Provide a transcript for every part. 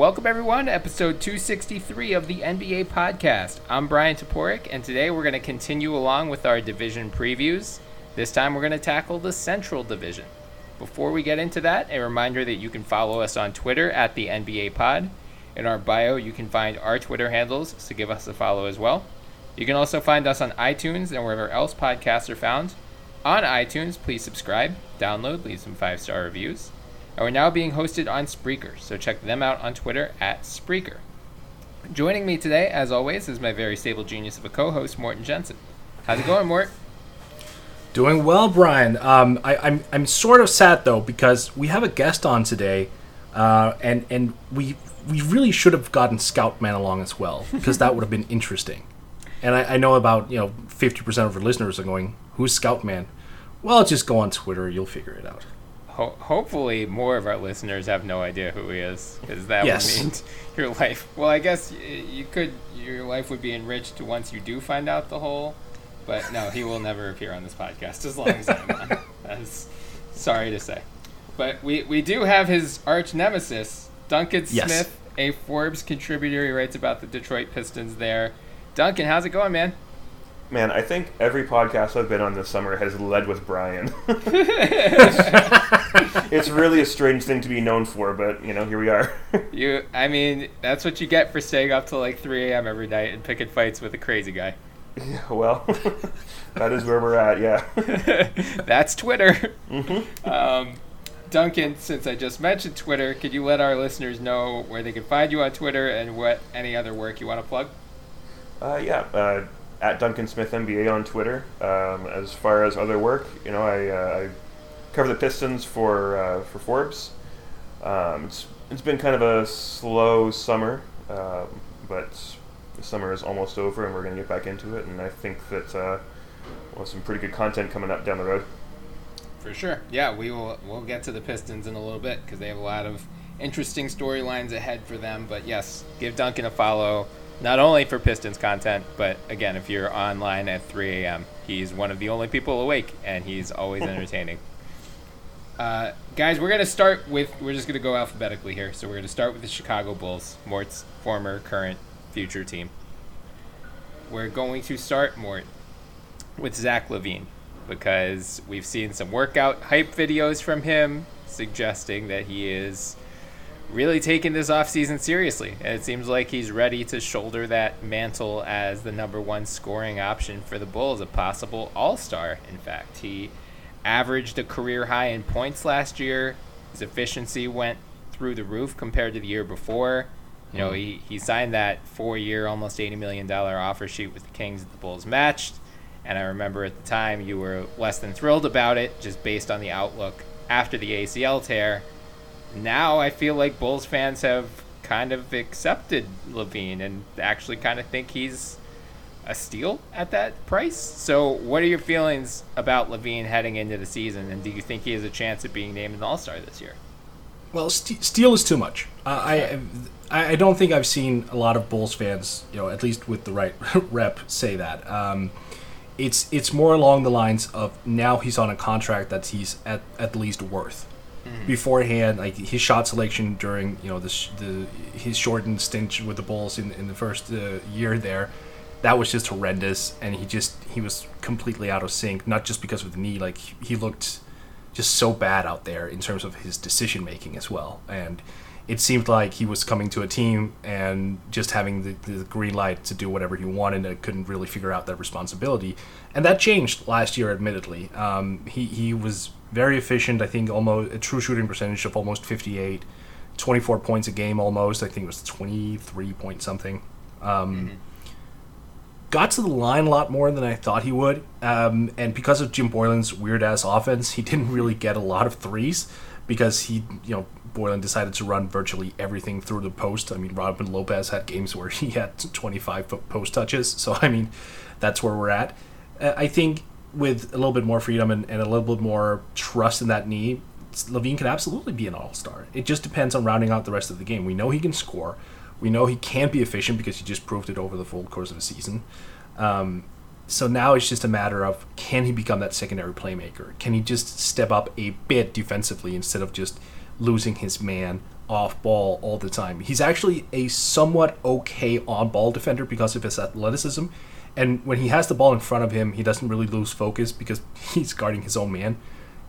Welcome, everyone, to episode 263 of the NBA podcast. I'm Bryan Toporek, and today we're going to continue along with our division previews. This time, we're going to tackle the Central Division. Before we get into that, a reminder that you can follow us on Twitter at the NBA Pod. In our bio, you can find our Twitter handles, so give us a follow as well. You can also find us on iTunes and wherever else podcasts are found. On iTunes, please subscribe, download, leave some five star reviews. We're now being hosted on Spreaker, so check them out on Twitter at Spreaker. Joining me today, as always, is my very stable genius of a co host, Morten Jensen. How's it going, Mort? Doing well, Bryan. Um, I, I'm I'm sort of sad though because we have a guest on today, uh, and and we we really should have gotten Scoutman along as well because that would have been interesting. And I, I know about you know fifty percent of our listeners are going, "Who's Scoutman?" Well, just go on Twitter, you'll figure it out. Ho- hopefully, more of our listeners have no idea who he is, because that Yes. would mean your life. Well, I guess you could. Your life would be enriched once you do find out the whole. But no, he will never appear on this podcast as long as I'm on. That's sorry to say. But we we do have his arch nemesis, Duncan Yes. Smith, a Forbes contributor. He writes about the Detroit Pistons there. Duncan, how's it going, man? Man, I think every podcast I've been on this summer has led with Brian. it's really a strange thing to be known for, but you know, here we are. You, I mean, that's what you get for staying up till like 3 a.m. every night and picking fights with a crazy guy. Yeah, well, that is where we're at. Yeah. That's Twitter. Um, Duncan, since I just mentioned Twitter, could you let our listeners know where they can find you on Twitter and what any other work you want to plug? Uh, yeah. Uh, at Duncan Smith NBA on Twitter. Um, as far as other work, you know, I, uh, I cover the Pistons for uh, for Forbes. Um, it's it's been kind of a slow summer, um, but the summer is almost over, and we're going to get back into it. And I think that uh, we'll have some pretty good content coming up down the road. For sure. Yeah, we will. We'll get to the Pistons in a little bit because they have a lot of interesting storylines ahead for them. But yes, give Duncan a follow. Not only for Pistons content, but again, if you're online at 3 a.m., he's one of the only people awake, and he's always entertaining. Uh, guys, we're gonna start with. We're just gonna go alphabetically here. So we're gonna start with the Chicago Bulls, Mort's former, current, future team. We're going to start Mort with Zach LaVine because we've seen some workout hype videos from him suggesting that he is really taking this offseason seriously. And it seems like he's ready to shoulder that mantle as the number one scoring option for the Bulls, a possible all star, in fact. He averaged a career high in points last year. His efficiency went through the roof compared to the year before. You know, he, he signed that four year, almost $80 million offer sheet with the Kings that the Bulls matched. And I remember at the time you were less than thrilled about it, just based on the outlook after the ACL tear. Now I feel like Bulls fans have kind of accepted LaVine and actually kind of think he's a steal at that price. So, what are your feelings about LaVine heading into the season, and do you think he has a chance of being named an All Star this year? Well, st- steel is too much. Uh, I, I I don't think I've seen a lot of Bulls fans, you know, at least with the right rep, say that. Um, it's it's more along the lines of now he's on a contract that he's at at least worth. Beforehand, like his shot selection during you know the, the his shortened stint with the Bulls in in the first uh, year there, that was just horrendous, and he just he was completely out of sync. Not just because of the knee, like he looked just so bad out there in terms of his decision making as well. And it seemed like he was coming to a team and just having the, the green light to do whatever he wanted and couldn't really figure out that responsibility. And that changed last year, admittedly. Um, he, he was very efficient, I think almost a true shooting percentage of almost 58, 24 points a game almost. I think it was 23 point something. Um, got to the line a lot more than I thought he would. Um, and because of Jim Boylen's weird ass offense, he didn't really get a lot of threes because he, you know, Boylen decided to run virtually everything through the post. I mean, Robin Lopez had games where he had 25 post touches. So, I mean, that's where we're at. Uh, I think with a little bit more freedom and, and a little bit more trust in that knee, LaVine can absolutely be an all star. It just depends on rounding out the rest of the game. We know he can score. We know he can be efficient because he just proved it over the full course of the season. Um, so now it's just a matter of can he become that secondary playmaker? Can he just step up a bit defensively instead of just losing his man off ball all the time? He's actually a somewhat okay on ball defender because of his athleticism. And when he has the ball in front of him, he doesn't really lose focus because he's guarding his own man.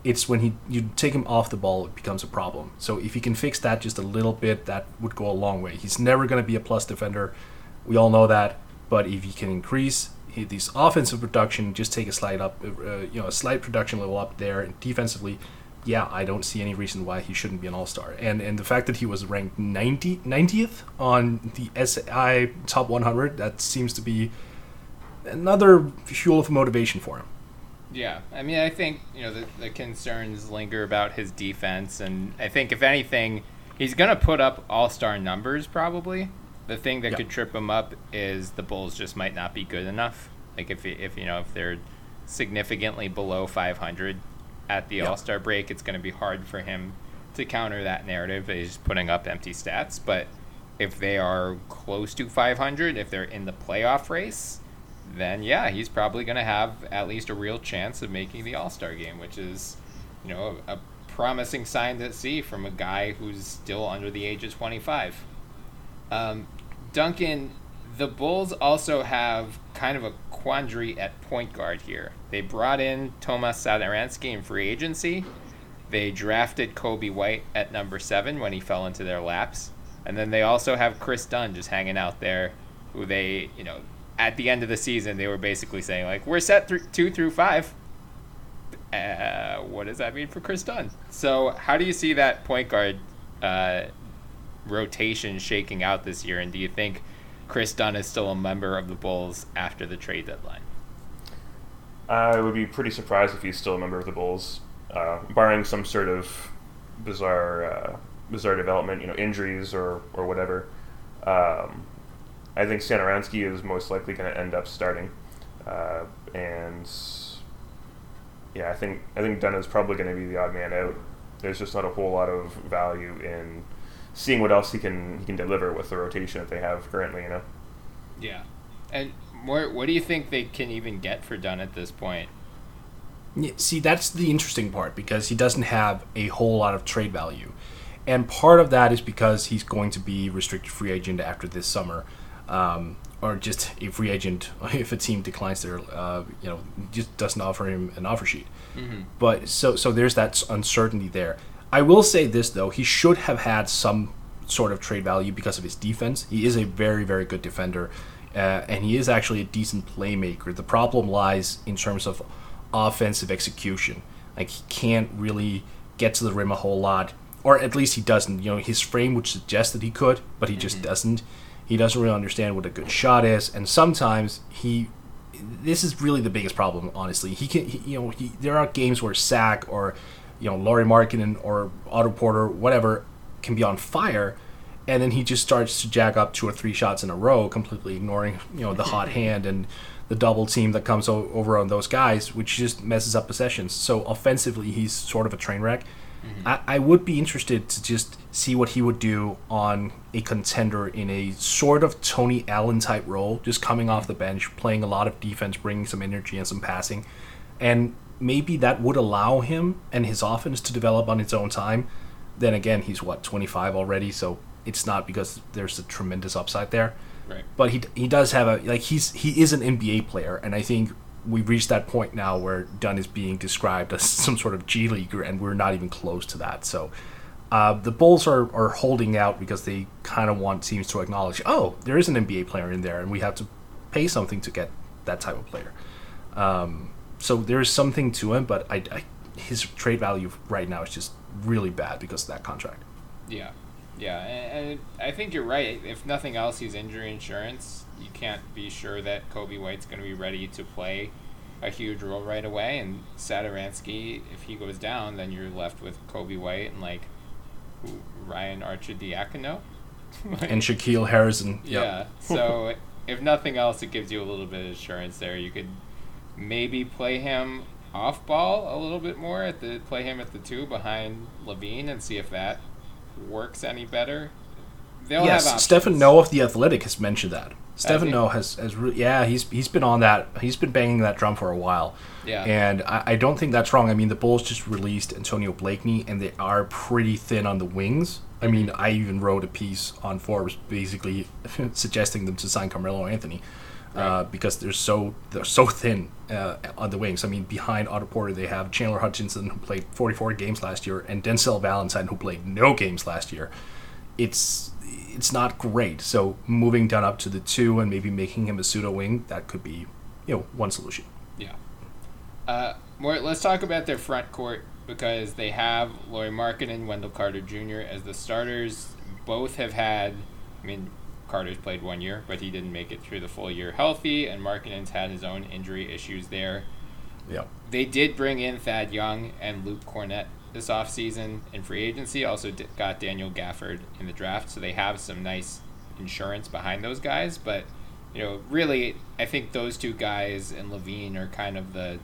It's when he you take him off the ball it becomes a problem. So if he can fix that just a little bit, that would go a long way. He's never going to be a plus defender. We all know that. But if he can increase his offensive production, just take a slight up, uh, you know, a slight production level up there, and defensively, yeah, I don't see any reason why he shouldn't be an All Star. And and the fact that he was ranked 90, 90th on the SI Top 100, that seems to be another fuel of motivation for him. Yeah, I mean, I think you know the, the concerns linger about his defense, and I think if anything, he's gonna put up All Star numbers probably. The thing that could trip him up is the Bulls just might not be good enough. Like if if you know if they're significantly below 500 at the All Star break, it's going to be hard for him to counter that narrative. He's putting up empty stats, but if they are close to 500, if they're in the playoff race, then yeah, he's probably going to have at least a real chance of making the All Star game, which is, you know, a, a, promising sign to see from a guy who's still under the age of 25. Um, Duncan, the Bulls also have kind of a quandary at point guard here. They brought in Tomas Satoransky in free agency. They drafted Coby White at number seven when he fell into their laps. And then they also have Kris Dunn just hanging out there, who they, you know, at the end of the season, they were basically saying like, "We're set th- two through five. Uh, what does that mean for Kris Dunn? So, how do you see that point guard uh, rotation shaking out this year? And do you think Kris Dunn is still a member of the Bulls after the trade deadline? I would be pretty surprised if he's still a member of the Bulls, uh, barring some sort of bizarre, uh, bizarre development, you know, injuries or or whatever. Um, I think Satoransky is most likely going to end up starting, uh, and yeah, I think I think Dunn is probably going to be the odd man out. There's just not a whole lot of value in seeing what else he can he can deliver with the rotation that they have currently. You know. Yeah, and more, what do you think they can even get for Dunn at this point? Yeah, see, that's the interesting part because he doesn't have a whole lot of trade value, and part of that is because he's going to be restricted free agent after this summer um, or just a free agent if a team declines their, uh, you know, just doesn't offer him an offer sheet. Mm-hmm. But so so there's that uncertainty there. I will say this though, he should have had some sort of trade value because of his defense. He is a very very good defender, uh, and he is actually a decent playmaker. The problem lies in terms of offensive execution. Like he can't really get to the rim a whole lot, or at least he doesn't. You know, his frame would suggest that he could, but he just mm-hmm. doesn't. He doesn't really understand what a good shot is, and sometimes he. This is really the biggest problem, honestly. He can, he, you know, he, there are games where Zach or, you know, Lauri Markkanen or Otto Porter, whatever, can be on fire, and then he just starts to jack up two or three shots in a row, completely ignoring, you know, the hot hand and the double team that comes o- over on those guys, which just messes up possessions. So offensively, he's sort of a train wreck. Mm-hmm. I, I would be interested to just see what he would do on a contender in a sort of Tony Allen type role, just coming off the bench, playing a lot of defense, bringing some energy and some passing. And maybe that would allow him and his offense to develop on its own time. Then again, he's what, 25 already, so it's not because there's a tremendous upside there. Right. But he he does have a like he's he is an NBA player and I think we've reached that point now where Dunn is being described as some sort of G leaguer, and we're not even close to that. So uh, the Bulls are, are holding out because they kind of want teams to acknowledge, oh, there is an NBA player in there, and we have to pay something to get that type of player. Um, so there's something to him, but I, I, his trade value right now is just really bad because of that contract. Yeah, yeah, and, I think you're right. If nothing else, he's injury insurance. You can't be sure that Coby White's going to be ready to play a huge role right away. And Satoransky, if he goes down, then you're left with Coby White and like Ryan Arcidiacono. and Shaquille Harrison. Yeah. so if nothing else, it gives you a little bit of assurance there. You could maybe play him off ball a little bit more at the play him at the two behind LaVine and see if that works any better. They'll yes, Stefan Noh of the Athletic has mentioned that. Stefan Noh has, has re- yeah he's he's been on that he's been banging that drum for a while. Yeah. And I, I don't think that's wrong. I mean the Bulls just released Antonio Blakeney and they are pretty thin on the wings. I mean I even wrote a piece on Forbes basically suggesting them to sign Carmelo Anthony. Uh, right. Uh, because they're so they're so thin uh, on the wings. I mean, behind Otto Porter, they have Chandler Hutchinson who played 44 games last year, and Denzel Valentine who played no games last year. It's it's not great. So moving down up to the two and maybe making him a pseudo wing, that could be, you know, one solution. Yeah. Uh, more, let's talk about their front court because they have Lauri Markkanen and Wendell Carter Jr. as the starters. Both have had, I mean, Carter's played one year, but he didn't make it through the full year healthy, and Markkanen's had his own injury issues there. Yeah. They did bring in Thad Young and Luke Kornet this offseason in free agency. Also got Daniel Gafford in the draft, so they have some nice insurance behind those guys. But you know, really, I think those two guys and LaVine are kind of the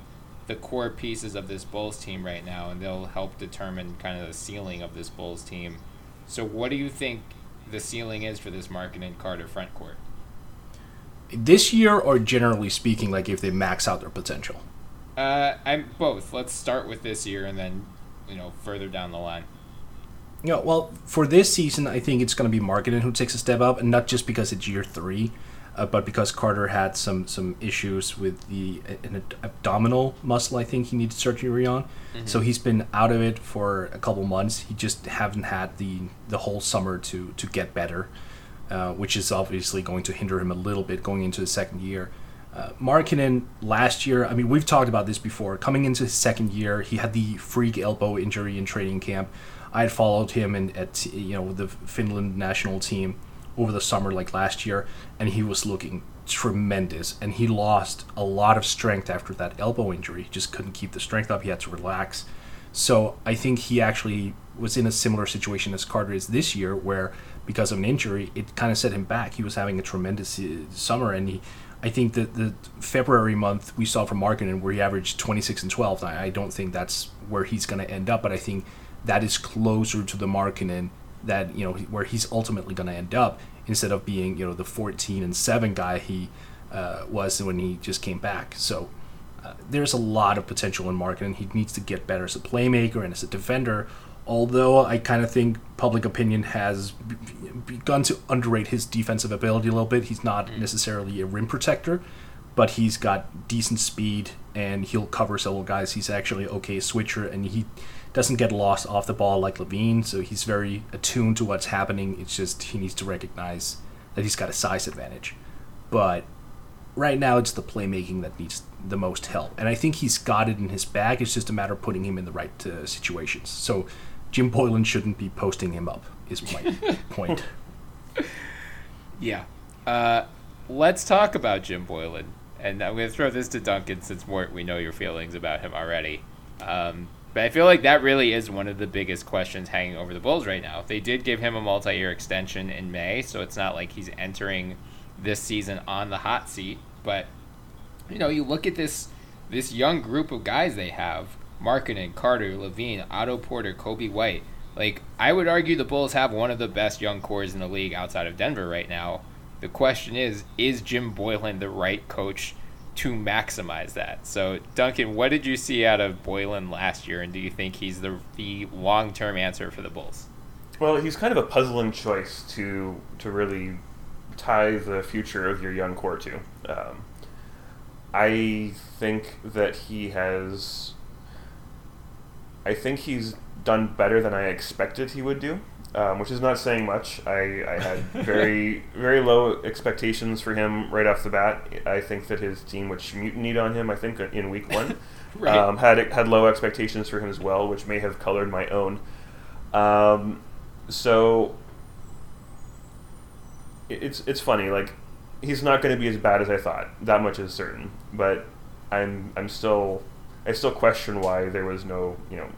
the core pieces of this Bulls team right now, and they'll help determine kind of the ceiling of this Bulls team. So, what do you think the ceiling is for this Markkanen Carter front court? This year, or generally speaking, like if they max out their potential? Uh, I'm both. Let's start with this year and then you know further down the line. Yeah, well, for this season, I think it's going to be Markkanen who takes a step up, and not just because it's year three, uh, but because Carter had some some issues with the an abdominal muscle. I think he needed surgery on, mm-hmm. so he's been out of it for a couple months. He just haven't had the the whole summer to to get better, uh, which is obviously going to hinder him a little bit going into the second year. Uh, Markkanen last year, I mean, we've talked about this before. Coming into his second year, he had the freak elbow injury in training camp. I had followed him in, at you know the Finland national team over the summer, like last year, and he was looking tremendous. And he lost a lot of strength after that elbow injury. He just couldn't keep the strength up. He had to relax. So I think he actually was in a similar situation as Carter is this year, where because of an injury, it kind of set him back. He was having a tremendous uh, summer, and he I think that the February month we saw from Markkanen where he averaged 26 and 12. I, I don't think that's where he's going to end up, but I think that is closer to the Markkanen that you know where he's ultimately going to end up instead of being you know the 14 and 7 guy he uh, was when he just came back. So uh, there's a lot of potential in Markkanen. He needs to get better as a playmaker and as a defender although I kind of think public opinion has begun to underrate his defensive ability a little bit. He's not mm. necessarily a rim protector, but he's got decent speed and he'll cover several guys. He's actually okay switcher and he doesn't get lost off the ball like LaVine, so he's very attuned to what's happening. It's just he needs to recognize that he's got a size advantage. But right now it's the playmaking that needs the most help. And I think he's got it in his bag. It's just a matter of putting him in the right uh, situations. So Jim Boylen shouldn't be posting him up. Is my point. Yeah. Uh, let's talk about Jim Boylen, and I'm going to throw this to Duncan since Mort, we know your feelings about him already. Um, but I feel like that really is one of the biggest questions hanging over the Bulls right now. They did give him a multi-year extension in May, so it's not like he's entering this season on the hot seat. But you know, you look at this this young group of guys they have Markkanen, Carter, LaVine, Otto Porter, Coby White. Like, I would argue the Bulls have one of the best young cores in the league outside of Denver right now. The question is, is Jim Boylen the right coach to maximize that? So, Duncan, what did you see out of Boylen last year, and do you think he's the, the long term answer for the Bulls? Well, he's kind of a puzzling choice to to really tie the future of your young core to. Um, I think that he has I think he's done better than I expected he would do, um, which is not saying much. I, I had very very low expectations for him right off the bat. I think that his team, which mutinied on him, I think in week one, right. um, had had low expectations for him as well, which may have colored my own. Um, so it's it's funny like he's not going to be as bad as I thought. That much is certain, but I'm I'm still I still question why there was no you know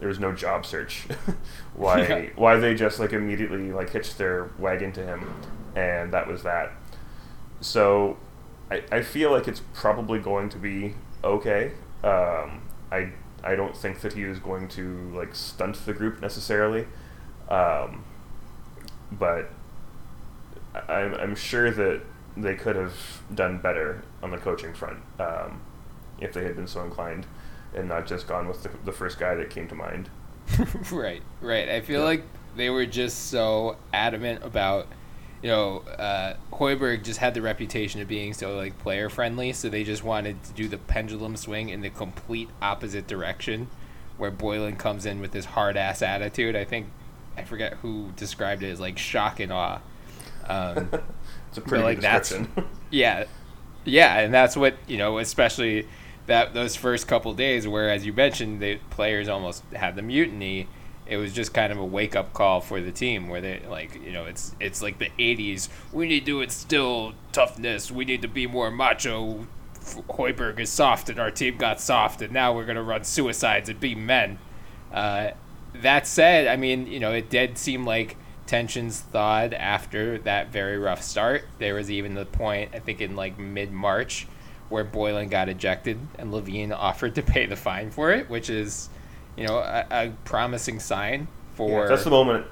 there was no job search. why Yeah. why they just like immediately like hitched their wagon to him, and that was that. So I, I feel like it's probably going to be okay. Um, I I don't think that he is going to like stunt the group necessarily, um, but I'm I'm sure that they could have done better on the coaching front um, if they had been so inclined, and not just gone with the, the first guy that came to mind. right, right. I feel like they were just so adamant about, you know, uh, Hoiberg just had the reputation of being so like player friendly, so they just wanted to do the pendulum swing in the complete opposite direction, where Boylen comes in with this hard ass attitude. I think I forget who described it as like shock and awe. Um, It's a pretty like, good that's- description. yeah, yeah, and that's what you know, especially that those first couple days, where as you mentioned, the players almost had the mutiny. It was just kind of a wake up call for the team, where they like you know it's it's like the '80s. We need to instill toughness. We need to be more macho. Hoiberg is soft, and our team got soft, and now we're gonna run suicides and be men. Uh, that said, I mean, you know, it did seem like tensions thawed after that very rough start. There was even the point, I think, in like mid March, where Boylen got ejected and LaVine offered to pay the fine for it, which is, you know, a, a promising sign for. Yeah, that's the moment.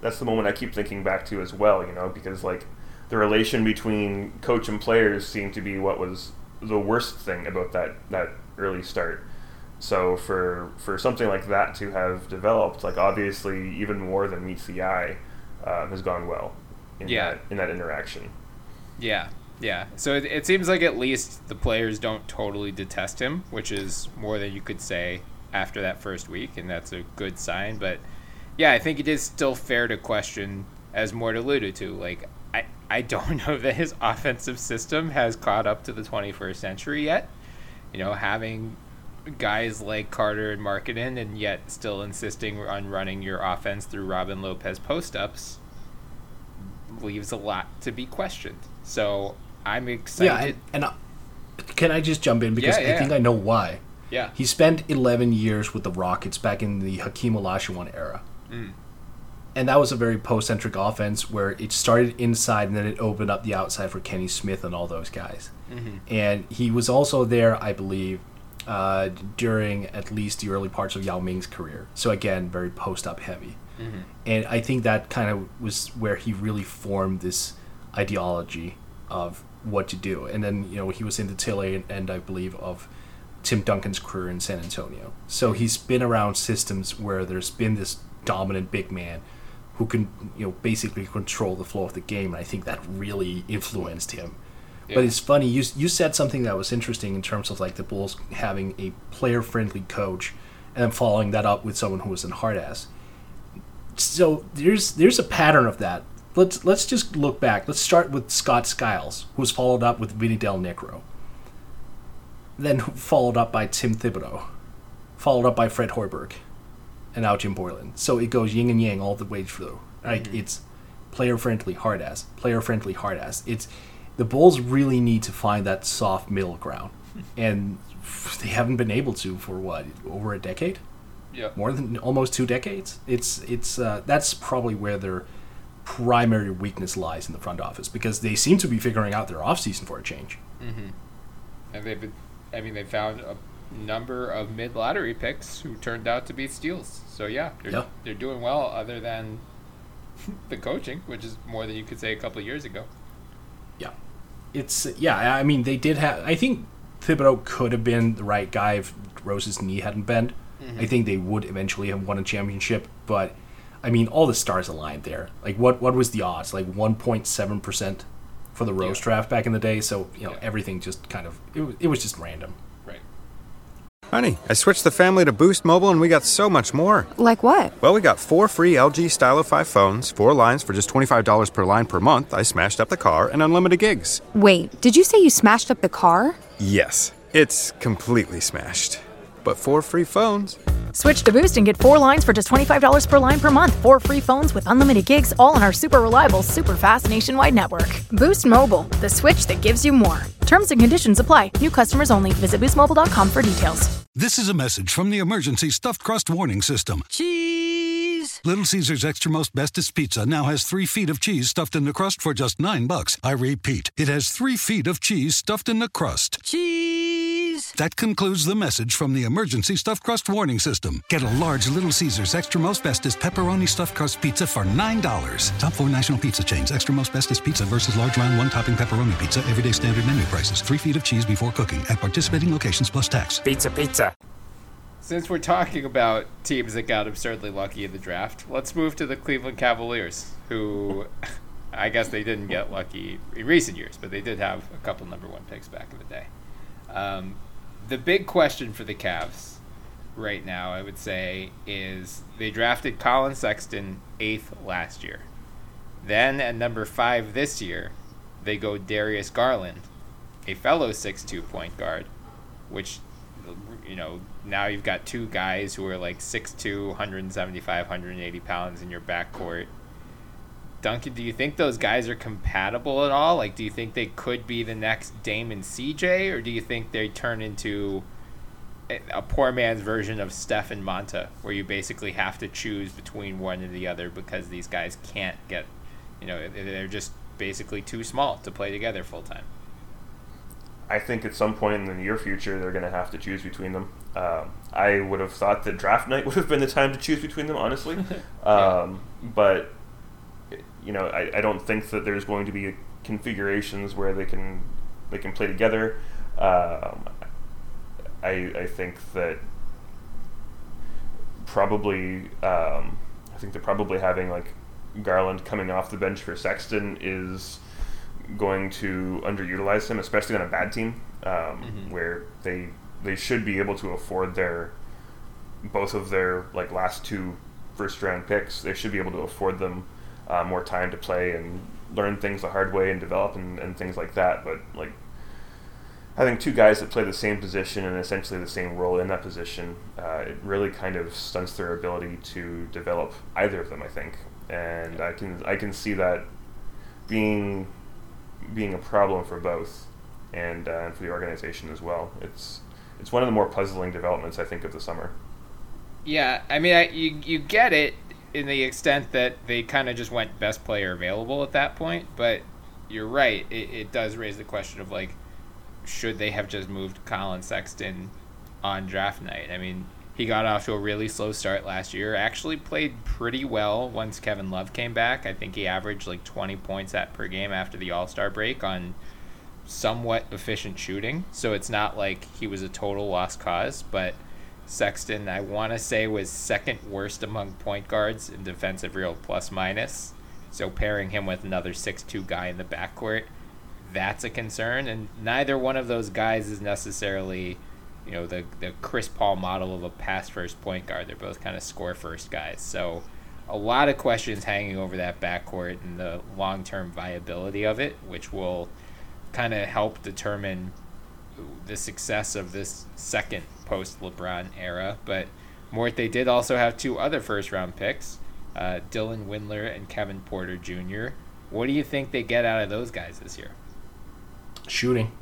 That's the moment I keep thinking back to as well. You know, because like the relation between coach and players seemed to be what was the worst thing about that that early start. So for for something like that to have developed, like obviously even more than meets the eye, uh, has gone well. In Yeah. That, in that interaction. Yeah, yeah. So it, it seems like at least the players don't totally detest him, which is more than you could say after that first week, and that's a good sign. But yeah, I think it is still fair to question, as Mort alluded to. Like, I, I don't know that his offensive system has caught up to the 21st century yet. You know, having guys like Carter and Markkanen, and yet still insisting on running your offense through Robin Lopez post ups leaves a lot to be questioned. So I'm excited. Yeah, and, and I, can I just jump in because Yeah, yeah. I think I know why. Yeah. He spent 11 years with the Rockets back in the Hakeem Olajuwon era. Mm. And that was a very post-centric offense where it started inside and then it opened up the outside for Kenny Smith and all those guys. Mm-hmm. And he was also there, I believe, uh, during at least the early parts of Yao Ming's career. So again, very post-up heavy. Mm-hmm. And I think that kind of was where he really formed this ideology of what to do. And then, you know, he was in the tail end, end, I believe, of Tim Duncan's career in San Antonio. So he's been around systems where there's been this dominant big man who can, you know, basically control the flow of the game. And I think that really influenced him. But it's funny, you, you said something that was interesting in terms of like the Bulls having a player friendly coach and then following that up with someone who was a hard ass so there's there's a pattern of that. Let's let's just look back. Let's start with Scott Skiles, who was followed up with Vinny Del Negro. Then followed up by Tim Thibodeau, followed up by Fred Hoiberg, and now Jim Boylen. So it goes yin and yang all the way through. Like it's player friendly, hard ass, player friendly, hard ass. It's the Bulls really need to find that soft middle ground, and they haven't been able to for what over a decade Yeah. more than almost two decades. It's it's uh, that's probably where their primary weakness lies in the front office because they seem to be figuring out their offseason for a change. Mm-hmm. And they've been, I mean, they found a number of mid lottery picks who turned out to be steals. So yeah, they're, Yeah. they're doing well other than the coaching, which is more than you could say a couple of years ago. Yeah, it's yeah. I mean, they did have. I think Thibodeau could have been the right guy if Rose's knee hadn't bent. Mm-hmm. I think they would eventually have won a championship, but I mean, all the stars aligned there. Like, what what was the odds? Like one point seven percent for the Rose Yeah. draft back in the day. So you know, Yeah. everything just kind of it, it was just random. Right. Honey, I switched the family to Boost Mobile and we got so much more. Like what? Well, we got four free LG Stylo 5 phones, four lines for just $25 per line per month. I smashed up the car and unlimited gigs. Wait, did you say you smashed up the car? Yes, it's completely smashed. But four free phones. Switch to Boost and get four lines for just $25 per line per month. Four free phones with unlimited gigs, all on our super reliable, super fast nationwide network. Boost Mobile, the switch that gives you more. Terms and conditions apply. New customers only. Visit boostmobile.com for details. This is a message from the emergency stuffed crust warning system. Cheese! Little Caesars Extra Most Bestest Pizza now has three feet of cheese stuffed in the crust for just nine bucks. I repeat, it has three feet of cheese stuffed in the crust. Cheese! That concludes the message from the emergency stuffed crust warning system. Get a large Little Caesars Extra Most Bestest pepperoni stuffed crust pizza for $9. Top four national pizza chains. Extra Most Bestest pizza versus large round one topping pepperoni pizza. Everyday standard menu prices. Three feet of cheese before cooking at participating locations plus tax. Pizza, pizza. Since we're talking about teams that got absurdly lucky in the draft, let's move to the Cleveland Cavaliers, who I guess they didn't get lucky in recent years, but they did have a couple number one picks back in the day. Um, the big question for the Cavs right now, I would say, is they drafted Collin Sexton eighth last year. Then at number five this year, they go Darius Garland, a fellow six-two point guard, which you know, now you've got two guys who are like 6'2", 175, 180 pounds in your backcourt. Duncan, do you think those guys are compatible at all? Like, do you think they could be the next Damon CJ, or do you think they turn into a, poor man's version of Steph and Monta, where you basically have to choose between one and the other because these guys can't get, you know, they're just basically too small to play together full time? I think at some point in the near future they're going to have to choose between them. Um, I would have thought that draft night would have been the time to choose between them, honestly. um, but you know, I, I don't think that there's going to be configurations where they can they can play together. Um, I I think that probably um, I think they're probably having like Garland coming off the bench for Sexton is going to underutilize him, especially on a bad team um, mm-hmm. where they they should be able to afford their both of their like last two first round picks. They should be able to afford them uh, more time to play and learn things the hard way and develop and, and things like that. But like having two guys that play the same position and essentially the same role in that position, uh, it really kind of stunts their ability to develop either of them. I think, and I can I can see that being being a problem for both and, uh, for the organization as well. It's it's one of the more puzzling developments I think of the summer. Yeah, I mean, I, you you get it in the extent that they kind of just went best player available at that point, but you're right. It, it does raise the question of like, should they have just moved Collin Sexton on draft night? I mean, he got off to a really slow start last year. Actually played pretty well once Kevin Love came back. I think he averaged like 20 points at per game after the All Star break on somewhat efficient shooting. So it's not like he was a total lost cause, but Sexton, I want to say, was second worst among point guards in defensive real plus minus. So pairing him with another six-two guy in the backcourt, that's a concern. And neither one of those guys is necessarily you know the the Chris Paul model of a pass first point guard. They're both kind of score first guys. So a lot of questions hanging over that backcourt and the long term viability of it, which will kind of help determine the success of this second post LeBron era. But Mort, they did also have two other first round picks, uh, Dylan Windler and Kevin Porter Jr. What do you think they get out of those guys this year? Shooting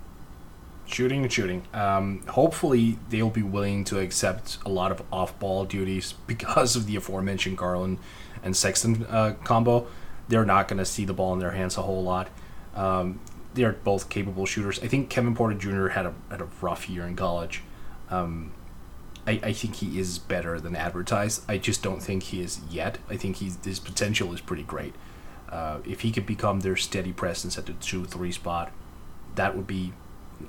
shooting and shooting. Um, hopefully, they'll be willing to accept a lot of off-ball duties because of the aforementioned Garland and Sexton uh, combo. They're not going to see the ball in their hands a whole lot. Um, they are both capable shooters. I think Kevin Porter Jr. had a had a rough year in college. Um, I, I think he is better than advertised. I just don't think he is yet. I think he's, his potential is pretty great. Uh, if he could become their steady presence at the two three spot, that would be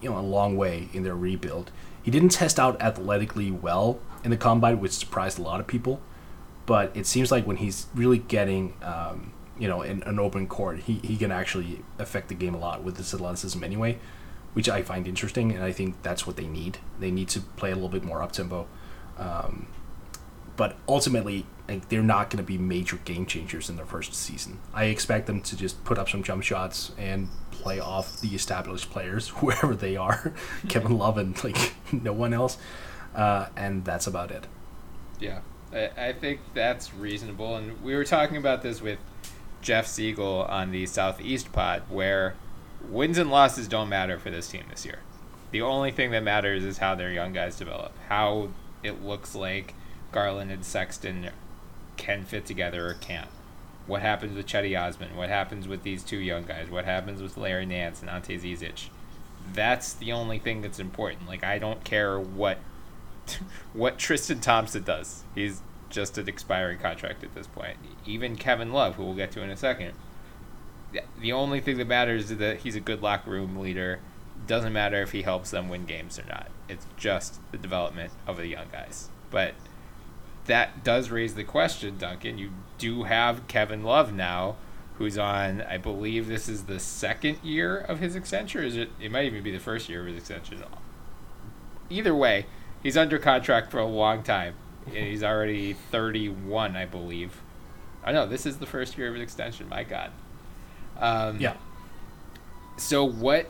you know a long way in their rebuild. He didn't test out athletically well in the combine, which surprised a lot of people. But it seems like when he's really getting um, you know in an open court, he, he can actually affect the game a lot with his athleticism anyway, which I find interesting, and I think that's what they need. They need to play a little bit more up tempo. Um, but ultimately, like, they're not going to be major game changers in their first season. I expect them to just put up some jump shots and play off the established players, whoever they are, Kevin Love and like no one else, uh, and that's about it. Yeah, I, I think that's reasonable, and we were talking about this with Jeff Siegel on the Southeast Pod, where wins and losses don't matter for this team this year. The only thing that matters is how their young guys develop, how it looks like Garland and Sexton can fit together or can't. What happens with Cedi Osman? What happens with these two young guys? What happens with Larry Nance and Ante Zizic? That's the only thing that's important. Like I don't care what what Tristan Thompson does. He's just an expiring contract at this point. Even Kevin Love, who we'll get to in a second. The only thing that matters is that he's a good locker room leader. Doesn't matter if he helps them win games or not. It's just the development of the young guys. But that does raise the question, Duncan. You do have Kevin Love now, who's on, I believe this is the second year of his extension. Is it? It might even be the first year of his extension. Either way, he's under contract for a long time. and he's already 31, I believe. I know this is the first year of his extension. My God. Um, yeah. So what?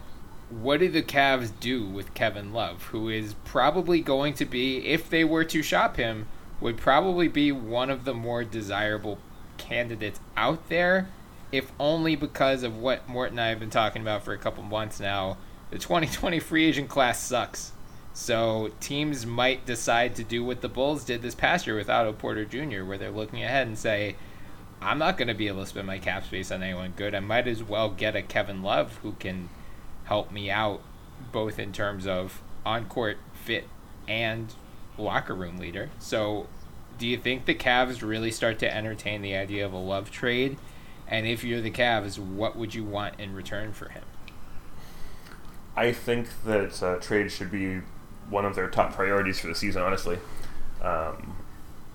What did the Cavs do with Kevin Love, who is probably going to be, if they were to shop him, would probably be one of the more desirable candidates out there, if only because of what Mort and I have been talking about for a couple months now. The 2020 free agent class sucks. So teams might decide to do what the Bulls did this past year with Otto Porter Jr., where they're looking ahead and say, I'm not going to be able to spend my cap space on anyone good. I might as well get a Kevin Love who can help me out both in terms of on court fit and locker room leader. So, do you think the Cavs really start to entertain the idea of a Love trade? And if you're the Cavs, what would you want in return for him? I think that uh, trade should be one of their top priorities for the season. Honestly, um,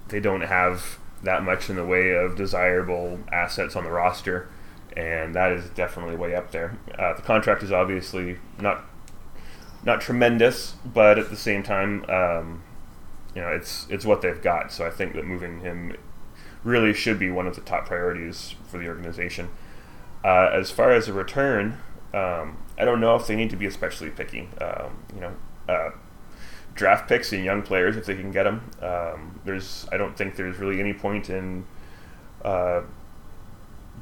they don't have that much in the way of desirable assets on the roster, and that is definitely way up there. Uh, the contract is obviously not not tremendous, but at the same time, um, you know, it's it's what they've got. So I think that moving him really should be one of the top priorities for the organization. Uh, as far as a return, um, I don't know if they need to be especially picky. Um, you know, uh, draft picks and young players if they can get them. Um, there's, I don't think there's really any point in uh,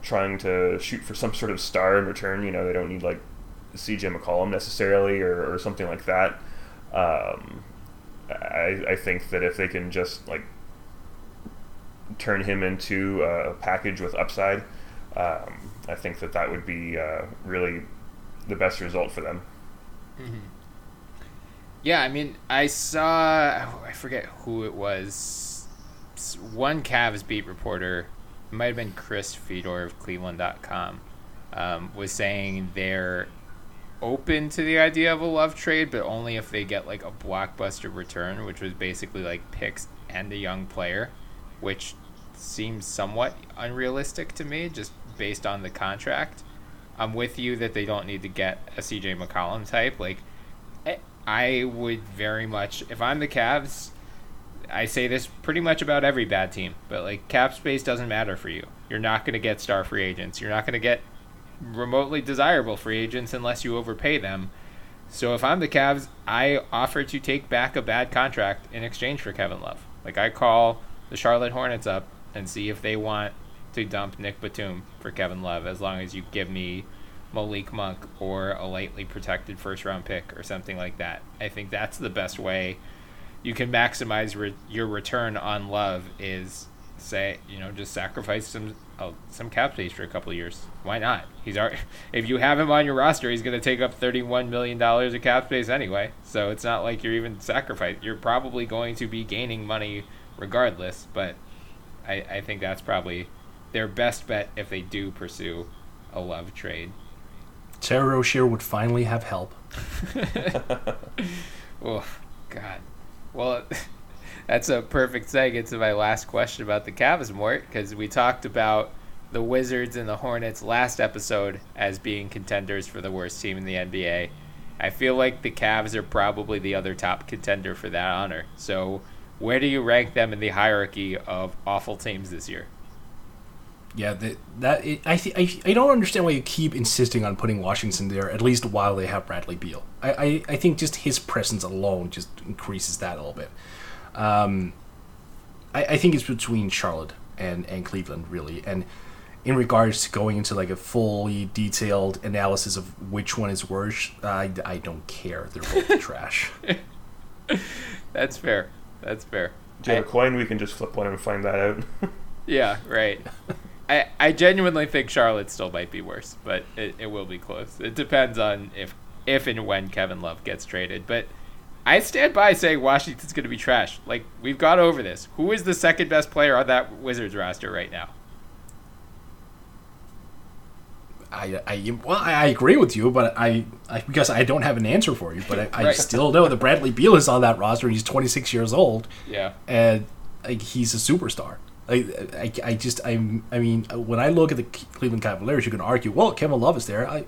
trying to shoot for some sort of star in return. You know, they don't need like C.J. McCollum necessarily or, or something like that. Um, I, I think that if they can just like turn him into a package with upside, um, I think that that would be uh, really the best result for them. Mm-hmm. Yeah, I mean, I saw I forget who it was. One Cavs beat reporter, it might have been Chris Fedor of Cleveland.com, um, was saying they're open to the idea of a love trade, but only if they get like a blockbuster return, which was basically like picks and a young player, which seems somewhat unrealistic to me, just based on the contract. I'm with you that they don't need to get a CJ McCollum type. Like, eh, I would very much, if I'm the Cavs, I say this pretty much about every bad team, but like cap space doesn't matter for you. You're not going to get star free agents. You're not going to get remotely desirable free agents unless you overpay them. So if I'm the Cavs, I offer to take back a bad contract in exchange for Kevin Love. Like I call the Charlotte Hornets up and see if they want to dump Nick Batum for Kevin Love as long as you give me Malik Monk or a lightly protected first round pick or something like that. I think that's the best way you can maximize re- your return on Love is say you know just sacrifice some uh, some cap space for a couple of years. Why not? He's already, if you have him on your roster, he's going to take up thirty one million dollars of cap space anyway. So it's not like you're even sacrificing. You're probably going to be gaining money regardless. But I, I think that's probably their best bet if they do pursue a love trade. Terry Rozier would finally have help. oh, God. Well, that's a perfect segue to my last question about the Cavs, Mort, because we talked about the Wizards and the Hornets last episode as being contenders for the worst team in the NBA. I feel like the Cavs are probably the other top contender for that honor. So, where do you rank them in the hierarchy of awful teams this year? Yeah, that, that it, I, th- I I don't understand why you keep insisting on putting Washington there at least while they have Bradley Beal. I, I, I think just his presence alone just increases that a little bit. Um, I, I think it's between Charlotte and, and Cleveland really, and in regards to going into like a fully detailed analysis of which one is worse, I, I don't care. They're both trash. That's fair. That's fair. Do you have I- a coin? We can just flip one and find that out. Yeah, right. I, I genuinely think Charlotte still might be worse, but it, it will be close. It depends on if if and when Kevin Love gets traded. But I stand by saying Washington's going to be trash. Like we've got over this. Who is the second best player on that Wizards roster right now? I, I well, I I agree with you, but I, I because I don't have an answer for you, but I, I still know that Bradley Beal is on that roster. and He's 26 years old. Yeah. and like, he's a superstar. I, I, I just I I mean when I look at the Cleveland Cavaliers, you can argue, well, Kevin Love is there. I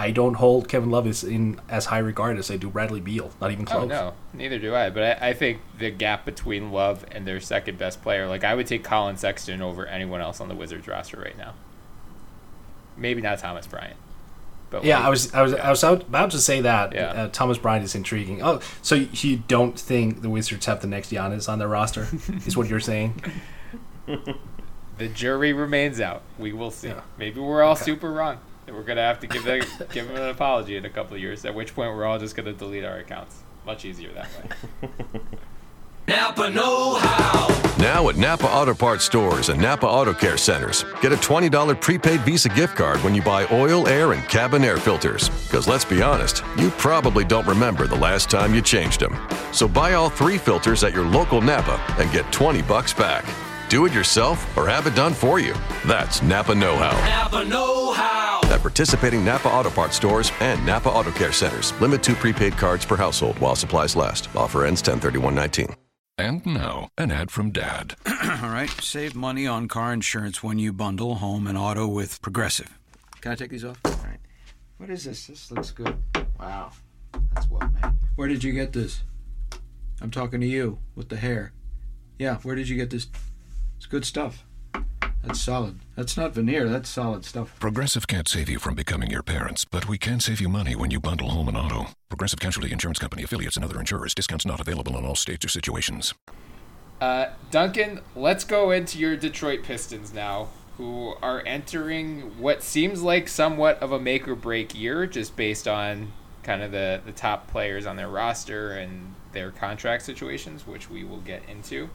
I don't hold Kevin Love is in as high regard as I do Bradley Beal. Not even close. Oh no, neither do I. But I, I think the gap between Love and their second best player, like I would take Collin Sexton over anyone else on the Wizards roster right now. Maybe not Thomas Bryant. But Yeah, like- I was I was I was about to say that Yeah. uh, Thomas Bryant is intriguing. Oh, so you don't think the Wizards have the next Giannis on their roster? is what you're saying? The jury remains out. We will see. Maybe we're all Okay. super wrong. And we're gonna have to give them, give them an apology in a couple of years. At which point, we're all just gonna delete our accounts. Much easier that way. Napa Know How. Now at Napa Auto Parts stores and Napa Auto Care centers, get a $20 prepaid Visa gift card when you buy oil, air, and cabin air filters. Because let's be honest, you probably don't remember the last time you changed them. So buy all three filters at your local Napa and get 20 bucks back. Do it yourself or have it done for you. That's Napa Know How. Napa Know How. At participating Napa Auto Parts stores and Napa Auto Care centers. Limit two prepaid cards per household while supplies last. Offer ends 103119. And now, an ad from Dad. All right, save money on car insurance when you bundle home and auto with Progressive. Can I take these off? All right. What is this? This looks good. Wow, that's well made. Where did you get this? I'm talking to you with the hair. Yeah, where did you get this? It's good stuff. That's solid. That's not veneer. That's solid stuff. Progressive can't save you from becoming your parents, but we can save you money when you bundle home and auto. Progressive Casualty Insurance Company affiliates and other insurers. Discounts not available in all states or situations. Uh, Duncan, let's go into your Detroit Pistons now, who are entering what seems like somewhat of a make or break year, just based on kind of the, the top players on their roster and their contract situations, which we will get into.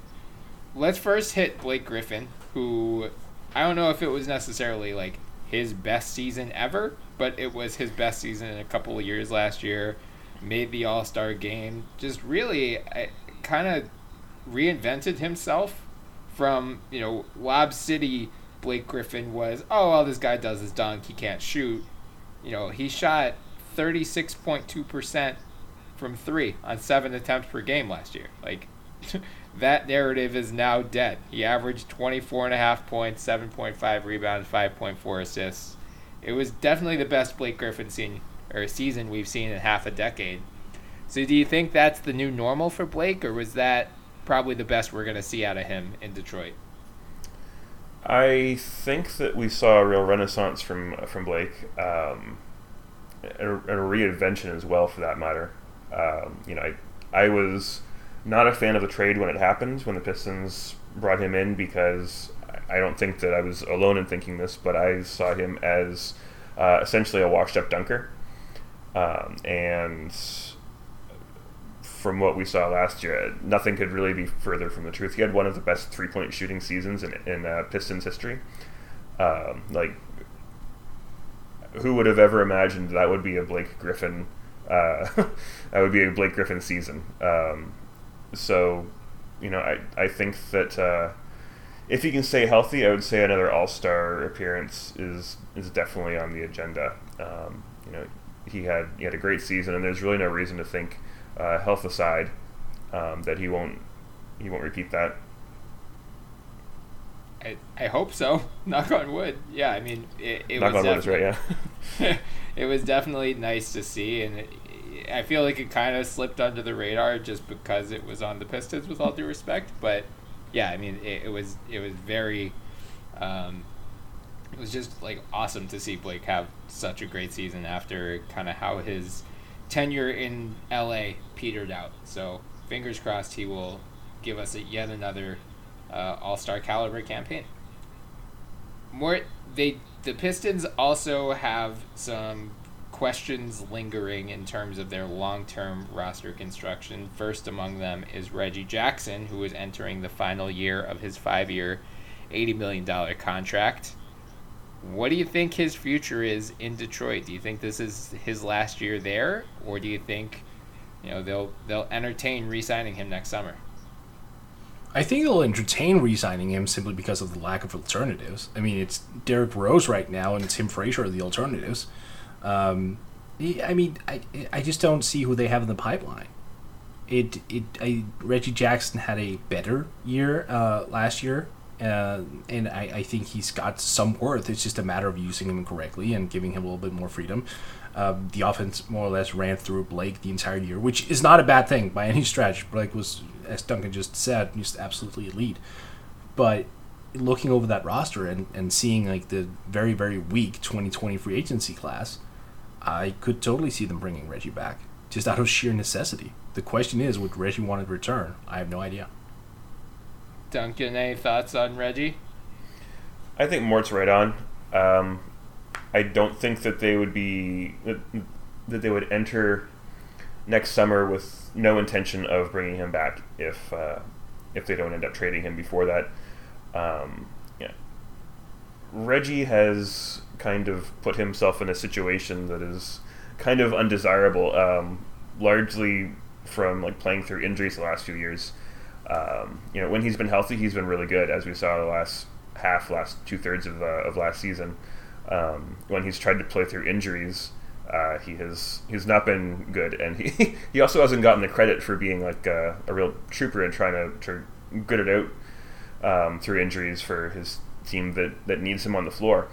Let's first hit Blake Griffin, who I don't know if it was necessarily like his best season ever, but it was his best season in a couple of years last year. Made the All Star game. Just really kind of reinvented himself from, you know, Lob City. Blake Griffin was, oh, all this guy does is dunk. He can't shoot. You know, he shot 36.2% from three on seven attempts per game last year. Like, that narrative is now dead. He averaged 24 and a half points, 7.5 rebounds, 5.4 assists. It was definitely the best Blake Griffin or season we've seen in half a decade. So do you think that's the new normal for Blake, or was that probably the best we're going to see out of him in Detroit? I think that we saw a real renaissance from from Blake, um, a, and a reinvention as well, for that matter. Um, you know, I, I was not a fan of the trade when it happened when the Pistons brought him in because I don't think that I was alone in thinking this, but I saw him as uh, essentially a washed-up dunker, um, and from what we saw last year, nothing could really be further from the truth. He had one of the best three point shooting seasons in, in uh, Pistons history. Um, like, who would have ever imagined that would be a Blake Griffin? Uh, that would be a Blake Griffin season. Um, so, you know, I I think that uh, if he can stay healthy, I would say another All Star appearance is is definitely on the agenda. Um, you know, he had he had a great season, and there's really no reason to think uh, health aside, um, that he won't he won't repeat that. I, I hope so. Knock on wood. Yeah, I mean, it, it Knock was on wood is right, yeah. it was definitely nice to see, and it, I feel like it kind of slipped under the radar just because it was on the Pistons, with all due respect. But yeah, I mean, it, it was it was very, um, it was just like awesome to see Blake have such a great season after kind of how his tenure in LA petered out. So fingers crossed he will give us a, yet another uh, All Star caliber campaign. more they the Pistons also have some questions lingering in terms of their long-term roster construction. First among them is Reggie Jackson, who is entering the final year of his five-year, eighty million dollar contract. What do you think his future is in Detroit? Do you think this is his last year there, or do you think, you know, they'll they'll entertain re-signing him next summer? I think they'll entertain re-signing him simply because of the lack of alternatives. I mean, it's Derrick Rose right now, and it's Tim Frazier are the alternatives. Um, I mean, I I just don't see who they have in the pipeline. It it I, Reggie Jackson had a better year uh, last year, uh, and I, I think he's got some worth. It's just a matter of using him correctly and giving him a little bit more freedom. Um, the offense more or less ran through Blake the entire year, which is not a bad thing by any stretch. Blake was, as Duncan just said, just absolutely elite. But looking over that roster and, and seeing like the very very weak 2020 free agency class, I could totally see them bringing Reggie back just out of sheer necessity. The question is, would Reggie want to return? I have no idea. Duncan, any thoughts on Reggie? I think Mort's right on. Um, I don't think that they would be that, that they would enter next summer with no intention of bringing him back if uh, if they don't end up trading him before that. Um, yeah, Reggie has kind of put himself in a situation that is kind of undesirable, um, largely from like playing through injuries the last few years. Um, you know, when he's been healthy, he's been really good, as we saw the last half, last two thirds of, uh, of last season. Um, when he's tried to play through injuries, uh, he has he's not been good, and he he also hasn't gotten the credit for being like a, a real trooper and trying to, to good it out um, through injuries for his team that, that needs him on the floor.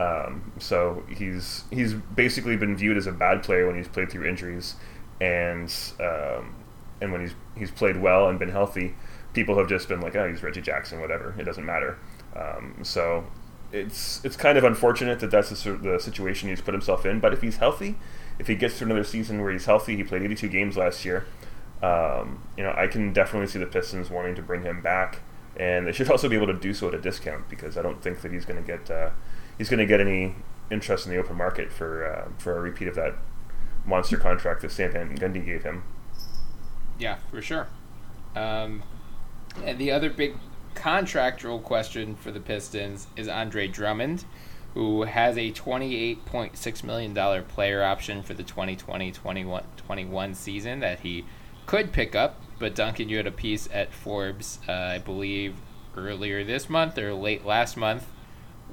Um, so he's he's basically been viewed as a bad player when he's played through injuries, and um, and when he's he's played well and been healthy, people have just been like, oh, he's Reggie Jackson, whatever, it doesn't matter. Um, so it's it's kind of unfortunate that that's the, the situation he's put himself in. But if he's healthy, if he gets through another season where he's healthy, he played 82 games last year. Um, you know, I can definitely see the Pistons wanting to bring him back, and they should also be able to do so at a discount because I don't think that he's going to get uh, he's going to get any interest in the open market for uh, for a repeat of that monster contract that Stan Van Gundy gave him. Yeah, for sure. Um, and the other big contractual question for the Pistons is Andre Drummond, who has a $28.6 million player option for the 2020 21 season that he could pick up. But Duncan, you had a piece at Forbes, uh, I believe, earlier this month or late last month,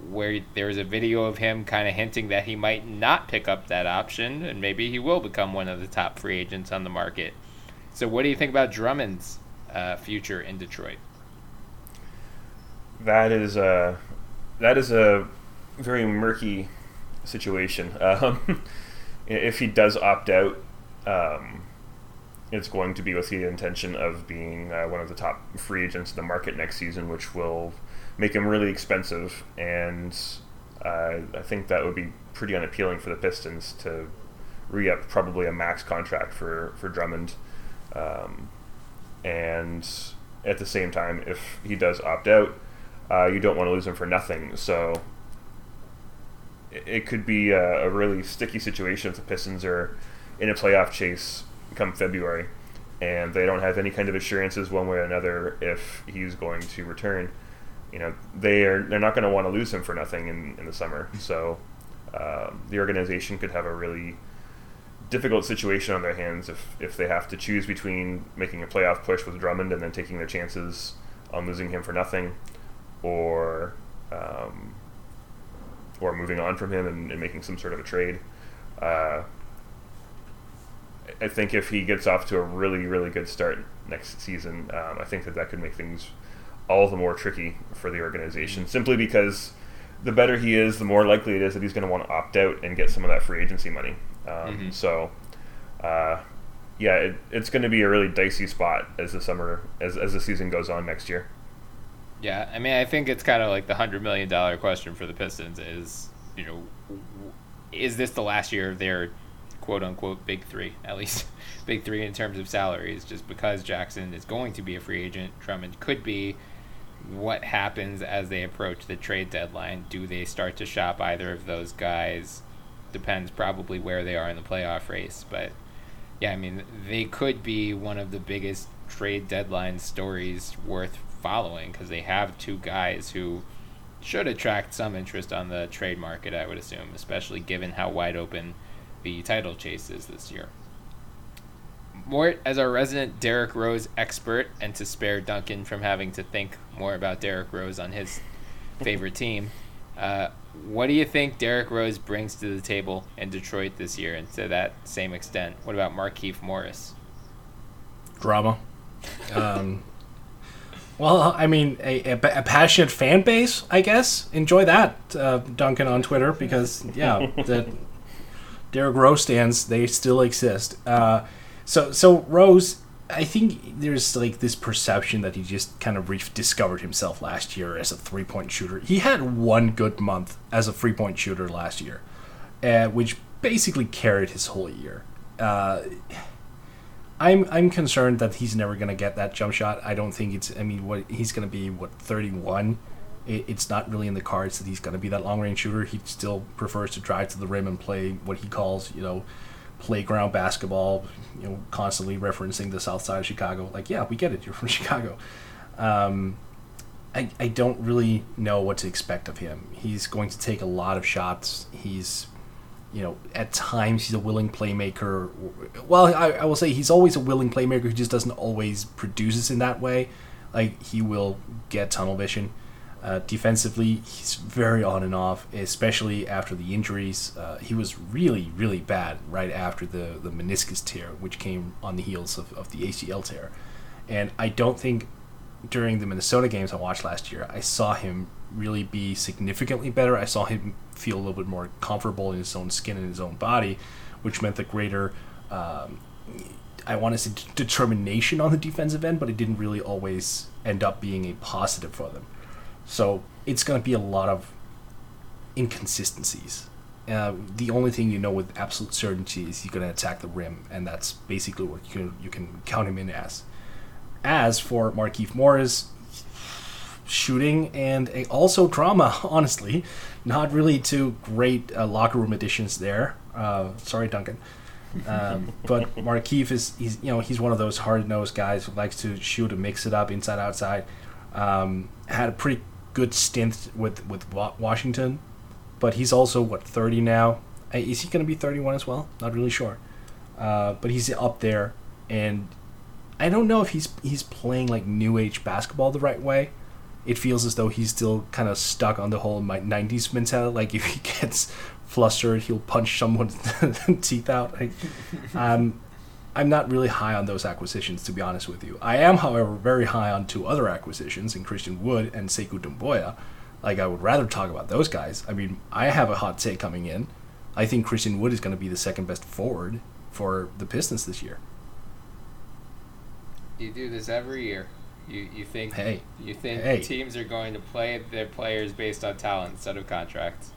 where there was a video of him kind of hinting that he might not pick up that option and maybe he will become one of the top free agents on the market. So, what do you think about Drummond's uh, future in Detroit? that is a that is a very murky situation. Um, if he does opt out, um, it's going to be with the intention of being uh, one of the top free agents in the market next season, which will make him really expensive. And uh, I think that would be pretty unappealing for the Pistons to re up probably a max contract for for Drummond. Um, and at the same time, if he does opt out, uh, you don't want to lose him for nothing. So it, it could be a, a, really sticky situation if the Pistons are in a playoff chase come February and they don't have any kind of assurances one way or another if he's going to return. You know, they are they're not going to want to lose him for nothing in, in the summer. So um, the organization could have a really difficult situation on their hands if, if they have to choose between making a playoff push with Drummond and then taking their chances on losing him for nothing or um, or moving on from him and, and, making some sort of a trade. Uh, I think if he gets off to a really really good start next season, um, I think that that could make things all the more tricky for the organization. Simply because the better he is, the more likely it is that he's going to want to opt out and get some of that free agency money. Um, mm-hmm. So. Uh, yeah, it, it's going to be a really dicey spot as the summer as, as the season goes on next year. Yeah, I mean, I think it's kind of like the hundred million dollar question for the Pistons is, you know, is this the last year of their quote unquote big three, at least big three in terms of salaries, just because Jackson is going to be a free agent, Drummond could be. What happens as they approach the trade deadline. Do they start to shop either of those guys? Depends probably where they are in the playoff race. But yeah, I mean, they could be one of the biggest trade deadline stories worth following because they have two guys who should attract some interest on the trade market, I would assume, especially given how wide open the title chase is this year. Mort, as our resident Derrick Rose expert, and to spare Duncan from having to think more about Derrick Rose on his favorite team, uh, what do you think Derrick Rose brings to the table in Detroit this year? And to that same extent, what about Markieff Morris? Drama. Um, well, I mean, a, a, a, passionate fan base, I guess. Enjoy that, uh, Duncan on Twitter, because yeah, the Derrick Rose stands they still exist. Uh, so so Rose, I think there's like this perception that he just kind of rediscovered himself last year as a three point shooter. He had one good month as a three point shooter last year, uh, which basically carried his whole year. Uh, I'm I'm concerned that he's never gonna get that jump shot. I don't think it's. I mean, what he's gonna be what 31. It, it's not really in the cards that he's gonna be that long range shooter. He still prefers to drive to the rim and play what he calls you know playground basketball. You know, constantly referencing the South Side of Chicago. Like, yeah, we get it. You're from Chicago. Um, I I don't really know what to expect of him. He's going to take a lot of shots. He's you know, at times he's a willing playmaker. Well, I, I will say he's always a willing playmaker who just doesn't always produces in that way. Like he will get tunnel vision. Uh, defensively, he's very on and off, especially after the injuries. Uh, he was really, really bad right after the, the meniscus tear, which came on the heels of, of the ACL tear. And I don't think during the Minnesota games I watched last year, I saw him really be significantly better. I saw him feel a little bit more comfortable in his own skin and his own body, which meant the greater, um, I want to say, determination on the defensive end, but it didn't really always end up being a positive for them. So it's going to be a lot of inconsistencies. Uh, the only thing you know with absolute certainty is he's going to attack the rim, and that's basically what you can, you can count him in as. As for Markieff Morris, shooting and a, also drama, honestly. Not really two great uh, locker room additions there. Uh, sorry, Duncan. Um, but Markieff is he's you know he's one of those hard nosed guys who likes to shoot and mix it up inside outside. Um, had a pretty good stint with with Washington, but he's also what thirty now. Uh, is he going to be thirty one as well? Not really sure. Uh, but he's up there, and I don't know if he's he's playing like new age basketball the right way it feels as though he's still kind of stuck on the whole 90s mentality. Like if he gets flustered, he'll punch someone's teeth out. Like, um, I'm not really high on those acquisitions, to be honest with you. I am, however, very high on two other acquisitions in Christian Wood and Sekou Doumbouya. Like I would rather talk about those guys. I mean, I have a hot take coming in. I think Christian Wood is going to be the second best forward for the Pistons this year. You do this every year. You you think hey, you think hey. teams are going to play their players based on talent instead of contracts?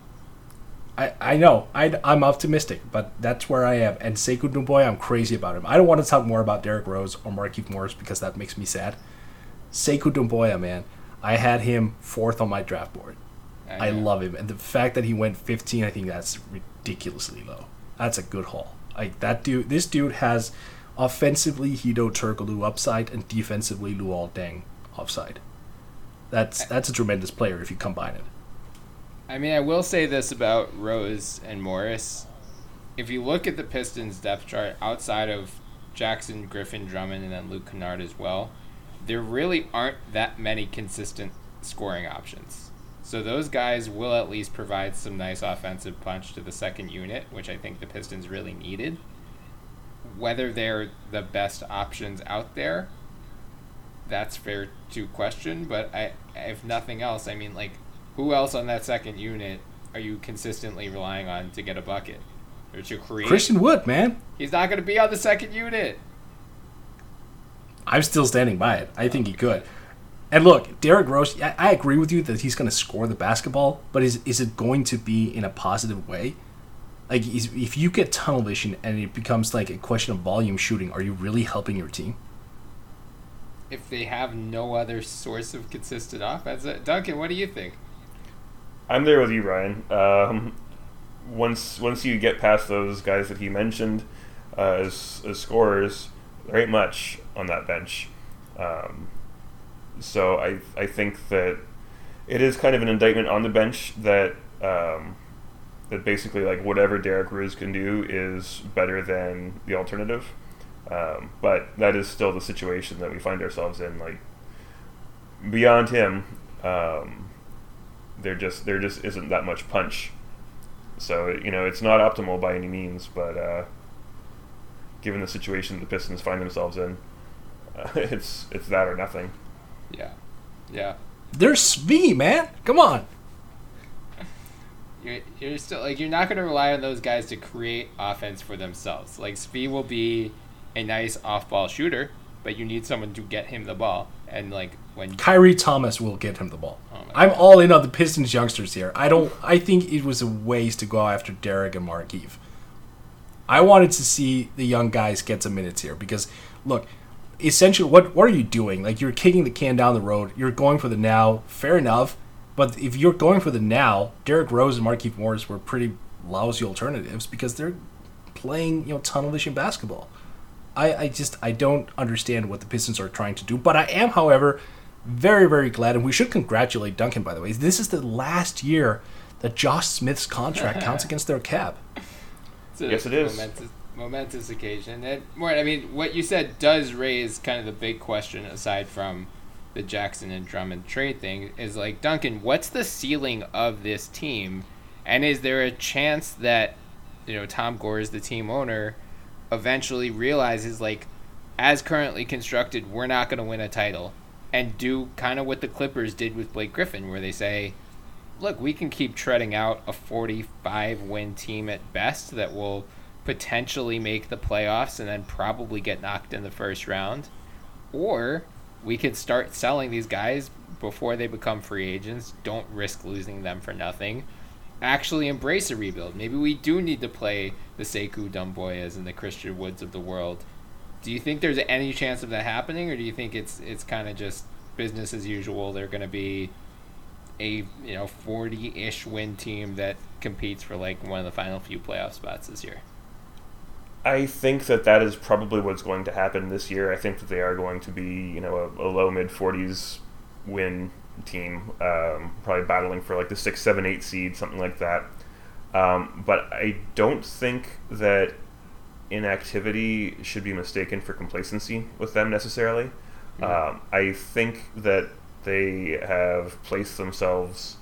I, I know I, I'm optimistic, but that's where I am. And Sekou Doumbouya, I'm crazy about him. I don't want to talk more about Derrick Rose or Markieff Morris because that makes me sad. Sekou Doumbouya, man, I had him fourth on my draft board. I, I, love him, and the fact that he went 15, I think that's ridiculously low. That's a good haul. Like that dude, this dude has offensively Hedo Turkoglu upside and defensively Luol Deng upside. That's that's a tremendous player if you combine it. I mean, I will say this about Rose and Morris. If you look at the Pistons depth chart outside of Jackson, Griffin, Drummond, and then Luke Kennard as well, there really aren't that many consistent scoring options. So those guys will at least provide some nice offensive punch to the second unit, which I think the Pistons really needed whether they're the best options out there, that's fair to question. But I, if nothing else, I mean, like, who else on that second unit are you consistently relying on to get a bucket or to create? Christian Wood, man. He's not going to be on the second unit. I'm still standing by it. I think he could. And look, Derrick Rose, I, I agree with you that he's going to score the basketball, but is is it going to be in a positive way? Like, if you get tunnel vision and it becomes like a question of volume shooting, are you really helping your team? if they have no other source of consistent offense. Uh, Duncan, what do you think? I'm there with you, Ryan. Um, once once you get past those guys that he mentioned uh, as, as scorers, there ain't much on that bench. Um, so I I think that it is kind of an indictment on the bench that um, that basically like whatever Derrick Rose can do is better than the alternative. Um, but that is still the situation that we find ourselves in. Like beyond him, um, there just there just isn't that much punch. So you know it's not optimal by any means, but uh, given the situation the Pistons find themselves in, uh, it's it's that or nothing. Yeah, yeah. There's Svi, man. Come on. You're, you're still like you're not going to rely on those guys to create offense for themselves. Like Svi will be a nice off-ball shooter, but you need someone to get him the ball. And like when Khyri Thomas will get him the ball. Oh I'm all in on the Pistons youngsters here. I don't. I think it was a waste to go after Derrick and Markieff. I wanted to see the young guys get some minutes here because, look, essentially, what what are you doing? Like you're kicking the can down the road. You're going for the now. Fair enough, but if you're going for the now, Derrick Rose and Markieff Morris were pretty lousy alternatives because they're playing you know tunnel vision basketball. I, I just I don't understand what the Pistons are trying to do. But I am, however, very very glad, and we should congratulate Duncan. By the way, this is the last year that Josh Smith's contract counts against their cap. It's a Yes, it is. Momentous, momentous occasion. And more, I mean, what you said does raise kind of the big question aside from the Jackson and Drummond trade thing is like Duncan, what's the ceiling of this team, and is there a chance that you know Tom Gore is the team owner eventually realizes like as currently constructed, we're not going to win a title, and do kind of what the Clippers did with Blake Griffin, where they say, look, we can keep treading out a 45 win team at best that will potentially make the playoffs and then probably get knocked in the first round. Or we could start selling these guys before they become free agents. Don't risk losing them for nothing. Actually embrace a rebuild. Maybe we do need to play the Sekou Doumbouyas and the Christian Woods of the world. Do you think there's any chance of that happening, or do you think it's it's kind of just business as usual? They're going to be a you know 40-ish win team that competes for like one of the final few playoff spots this year. I think that that is probably what's going to happen this year. I think that they are going to be, you know, a, a low mid 40s win team, um, probably battling for like the six, seven, eight seed, something like that. Um, but I don't think that inactivity should be mistaken for complacency with them necessarily. Um, I think that they have placed themselves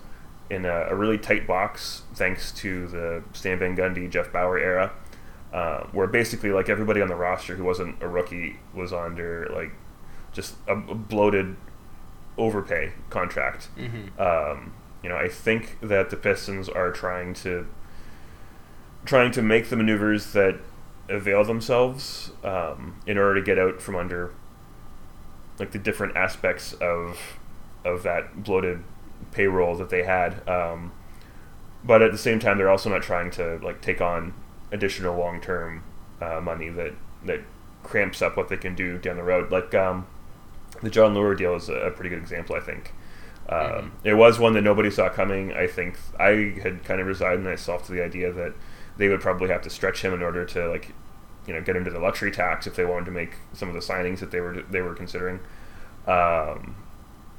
in a, a really tight box thanks to the Stan Van Gundy, Jeff Bower era, uh, where basically like everybody on the roster who wasn't a rookie was under like just a, a bloated overpay contract. Mhm. Um, you know, I think that the Pistons are trying to trying to make the maneuvers that avail themselves um, in order to get out from under like the different aspects of of that bloated payroll that they had. Um, but at the same time, they're also not trying to like take on additional long term uh, money that that cramps up what they can do down the road. Like um, the Jon Leuer deal is a, pretty good example, I think. Um, It was one that nobody saw coming. I think I had kind of resigned myself to the idea that they would probably have to stretch him in order to like, you know, get him to the luxury tax if they wanted to make some of the signings that they were they were considering. Um,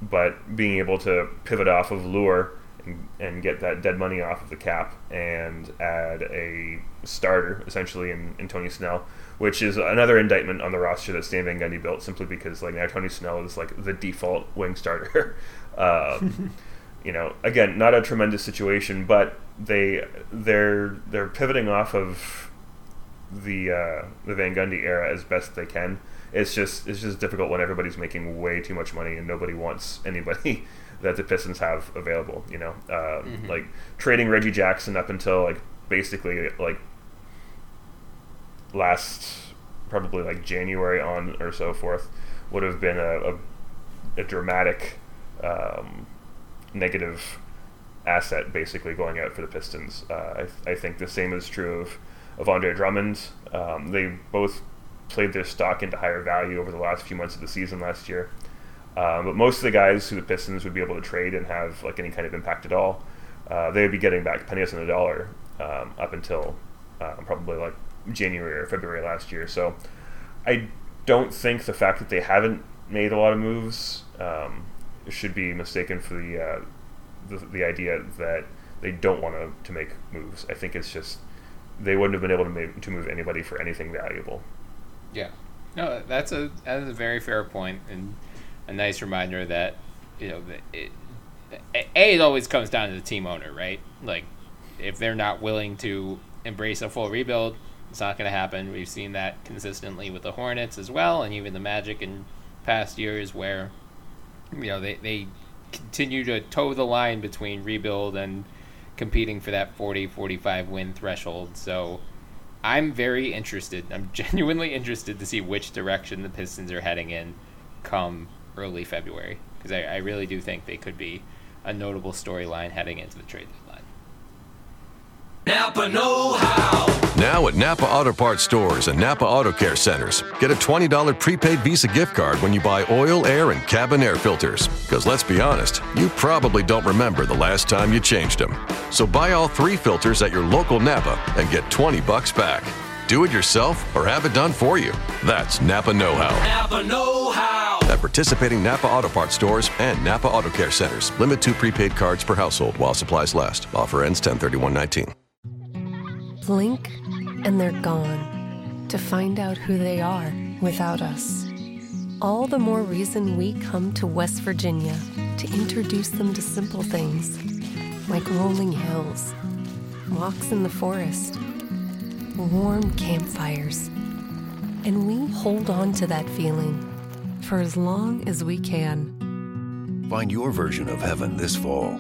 but being able to pivot off of Leuer and, and get that dead money off of the cap and add a starter essentially in, in Tony Snell, which is another indictment on the roster that Stan Van Gundy built simply because like now Tony Snell is like the default wing starter. um, you know, again, not a tremendous situation, but they they're they're pivoting off of the uh, the Van Gundy era as best they can. It's just it's just difficult when everybody's making way too much money and nobody wants anybody that the Pistons have available. You know, um, Mhm. like trading Reggie Jackson up until like basically like last probably like January on or so forth would have been a, a, a dramatic um, negative asset basically going out for the Pistons. Uh, I, I think the same is true of, of Andre Drummond. Um, they both played their stock into higher value over the last few months of the season last year. Um, but most of the guys who the Pistons would be able to trade and have like any kind of impact at all, uh, they would be getting back pennies on the dollar um, up until uh, probably like January or February last year. So I don't think the fact that they haven't made a lot of moves um, should be mistaken for the, uh, the, the idea that they don't want to, to make moves. I think it's just they wouldn't have been able to make, to move anybody for anything valuable. Yeah, no, that's a that's a very fair point and a nice reminder that you know it, a it always comes down to the team owner, right? Like if they're not willing to embrace a full rebuild, it's not going to happen. We've seen that consistently with the Hornets as well, and even the Magic in past years where you know they they continue to toe the line between rebuild and competing for that 40 45 win threshold. So I'm very interested. I'm genuinely interested to see which direction the Pistons are heading in come early February because I, I really do think they could be a notable storyline heading into the trade deadline. Napa Know How. Now at Napa Auto Parts stores and Napa Auto Care centers, get a $20 prepaid Visa gift card when you buy oil, air, and cabin air filters. Because let's be honest, you probably don't remember the last time you changed them. So buy all three filters at your local Napa and get 20 bucks back. Do it yourself or have it done for you. That's Napa Know How. Napa Know How. At participating Napa Auto Parts stores and Napa Auto Care centers. Limit two prepaid cards per household while supplies last. Offer ends 103119. Blink and they're gone to find out who they are without us. All the more reason we come to West Virginia to introduce them to simple things like rolling hills, walks in the forest, warm campfires. And we hold on to that feeling for as long as we can. Find your version of heaven this fall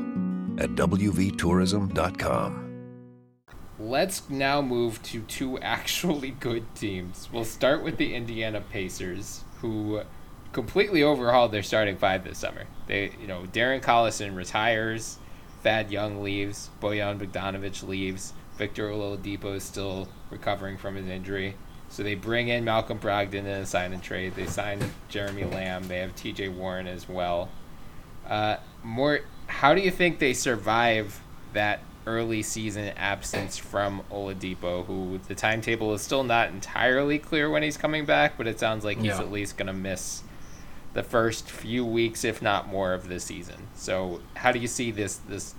at WVTourism.com. Let's now move to two actually good teams. We'll start with the Indiana Pacers, who completely overhauled their starting five this summer. They, you know, Darren Collison retires, Thad Young leaves, Bojan Bogdanovic leaves, Victor Oladipo is still recovering from his injury. So they bring in Malcolm Brogdon in a sign and trade. They sign Jeremy Lamb. They have T.J. Warren as well. Uh, more, how do you think they survive that early season absence from Oladipo, who the timetable is still not entirely clear when he's coming back, but it sounds like he's Yeah. at least going to miss the first few weeks, if not more, of the season. So, how do you see this this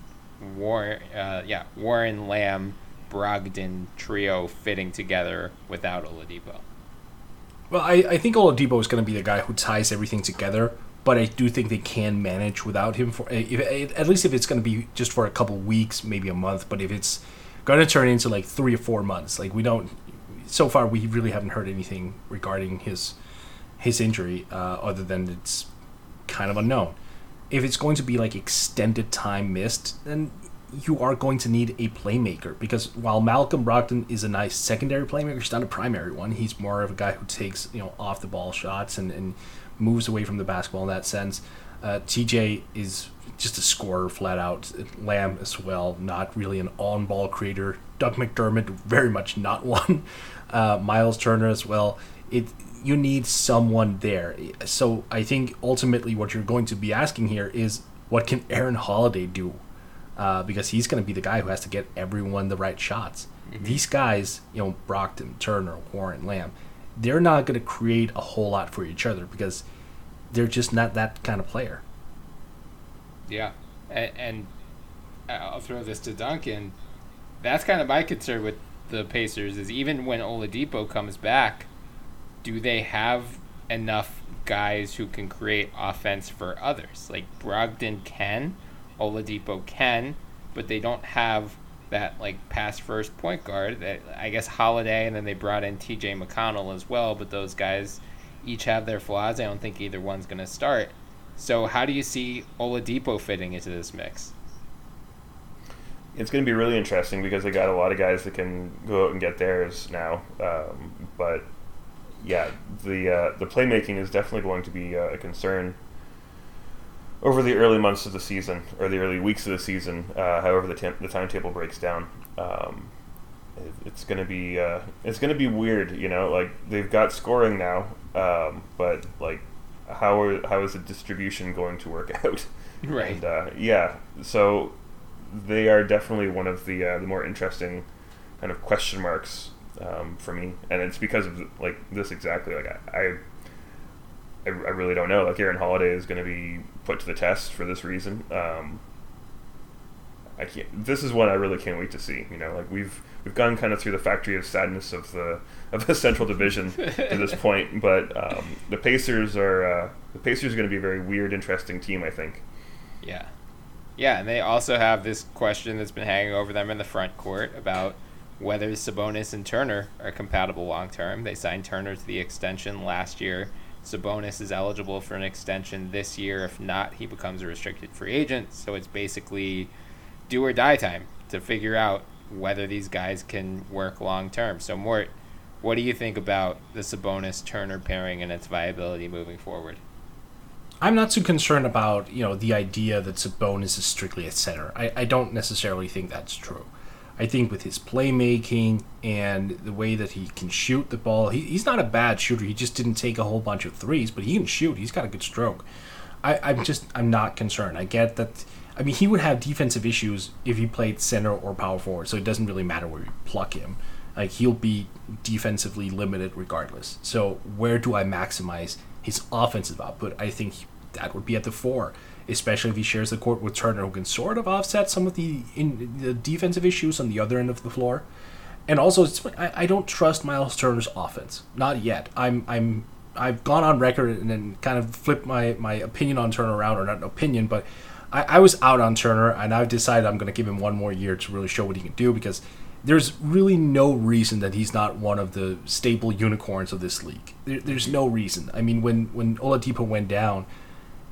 Warren, uh, yeah, Warren Lamb Brogdon trio fitting together without Oladipo? Well, I, I think Oladipo is going to be the guy who ties everything together, but I do think they can manage without him for if, at least if it's going to be just for a couple weeks, maybe a month. But if it's going to turn into like three or four months, like we don't, so far we really haven't heard anything regarding his his injury, uh, other than it's kind of unknown. If it's going to be like extended time missed, then you are going to need a playmaker because while Malcolm Brogdon is a nice secondary playmaker, he's not a primary one. He's more of a guy who takes you know off the ball shots and, and moves away from the basketball in that sense. Uh, TJ is just a scorer flat out. Lamb as well, not really an on ball creator. Doug McDermott very much not one. Uh, Miles Turner as well. It you need someone there. So I think ultimately what you're going to be asking here is what can Aaron Holiday do? Uh, because he's going to be the guy who has to get everyone the right shots. These guys, you know, Brogdon, Turner, Warren, Lamb, they're not going to create a whole lot for each other because they're just not that kind of player. Yeah, and, and I'll throw this to Duncan. That's kind of my concern with the Pacers is even when Oladipo comes back, do they have enough guys who can create offense for others? Like Brogdon can, Oladipo can, but they don't have that like pass first point guard. That I guess Holiday, and then they brought in T.J. McConnell as well. But those guys each have their flaws. I don't think either one's going to start. So how do you see Oladipo fitting into this mix? It's going to be really interesting because they got a lot of guys that can go out and get theirs now. Um, but yeah, the uh, the playmaking is definitely going to be uh, a concern over the early months of the season or the early weeks of the season, uh, however the, the timetable breaks down. Um, it's gonna be uh, it's gonna be weird. You know, like they've got scoring now, um, but like how are, how is the distribution going to work out? Right. And, uh, yeah. So they are definitely one of the uh, the more interesting kind of question marks um, for me, and it's because of like this exactly. Like I, I, I really don't know. Like Aaron Holiday is going to be put to the test for this reason. Um, I can't. This is one I really can't wait to see. You know, like we've we've gone kind of through the factory of sadness of the of the Central Division to this point, but um, the Pacers are uh, the Pacers are going to be a very weird, interesting team. I think. Yeah. Yeah, and they also have this question that's been hanging over them in the front court about whether Sabonis and Turner are compatible long term. They signed Turner to the extension last year. Sabonis is eligible for an extension this year. If not, he becomes a restricted free agent. So it's basically do or die time to figure out whether these guys can work long term. So, Mort, what do you think about the Sabonis Turner pairing and its viability moving forward? I'm not too concerned about you know the idea that Sabonis is strictly a center. I, I don't necessarily think that's true. I think with his playmaking and the way that he can shoot the ball, he, he's not a bad shooter. He just didn't take a whole bunch of threes, but he can shoot. He's got a good stroke. I, I'm just I'm not concerned. I get that. I mean, he would have defensive issues if he played center or power forward, so it doesn't really matter where you pluck him. Like he'll be defensively limited regardless. So where do I maximize his offensive output? I think that would be at the four especially if he shares the court with Turner, who can sort of offset some of the in, the defensive issues on the other end of the floor. And also, I, I don't trust Miles Turner's offense, not yet. I'm I'm I've gone on record and then kind of flipped my, my opinion on Turner around, or not an opinion, but I, I was out on Turner, and I've decided I'm going to give him one more year to really show what he can do because there's really no reason that he's not one of the stable unicorns of this league. There, there's no reason. I mean, when when Oladipo went down,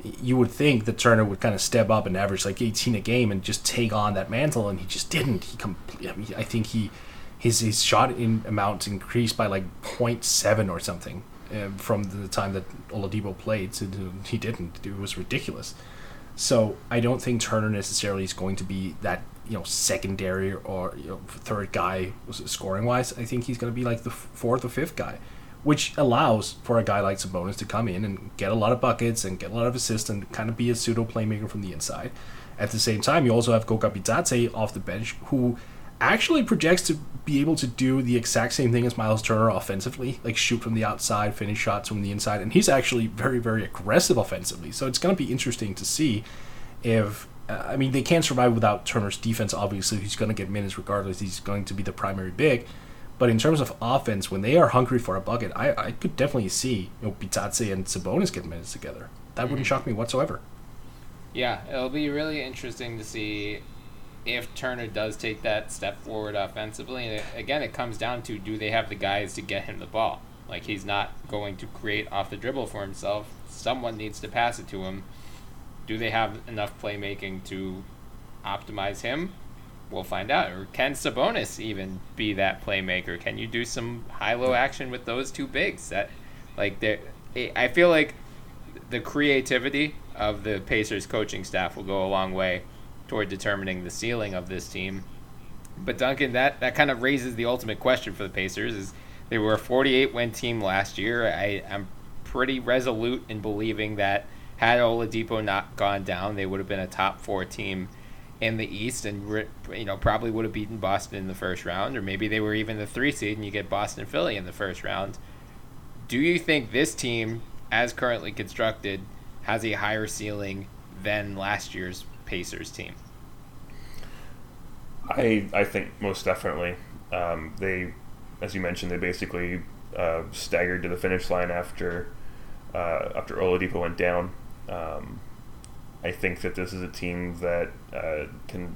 you would think that Turner would kind of step up and average like 18 a game and just take on that mantle, and he just didn't. He completely. I mean, I think he his his shot in amount increased by like 0.7 or something uh, from the time that Oladipo played. So he didn't. It was ridiculous. So I don't think Turner necessarily is going to be that you know secondary or you know, third guy scoring wise. I think he's going to be like the fourth or fifth guy which allows for a guy like Sabonis to come in and get a lot of buckets and get a lot of assists and kind of be a pseudo playmaker from the inside. At the same time, you also have Goga Bitadze off the bench, who actually projects to be able to do the exact same thing as Miles Turner offensively, like shoot from the outside, finish shots from the inside, and he's actually very, very aggressive offensively. So it's going to be interesting to see if. Uh, I mean, they can't survive without Turner's defense. Obviously, he's going to get minutes regardless. He's going to be the primary big. But in terms of offense, when they are hungry for a bucket, I, I could definitely see you know Bitadze and Sabonis get minutes together. That mm-hmm. wouldn't shock me whatsoever. Yeah, it'll be really interesting to see if Turner does take that step forward offensively. And it, again, it comes down to do they have the guys to get him the ball? Like he's not going to create off the dribble for himself. Someone needs to pass it to him. Do they have enough playmaking to optimize him? We'll find out. Or can Sabonis even be that playmaker? Can you do some high-low action with those two bigs? That, like, there, I feel like the creativity of the Pacers coaching staff will go a long way toward determining the ceiling of this team. But Duncan, that that kind of raises the ultimate question for the Pacers: is they were a 48 win team last year. I, I'm pretty resolute in believing that had Oladipo not gone down, they would have been a top four team in the East, and you know probably would have beaten Boston in the first round, or maybe they were even the three seed, and you get Boston Philly in the first round. Do you think this team, as currently constructed, has a higher ceiling than last year's Pacers team? I I think most definitely. Um, they, as you mentioned, they basically uh, staggered to the finish line after uh, after Oladipo went down. Um, I think that this is a team that uh, can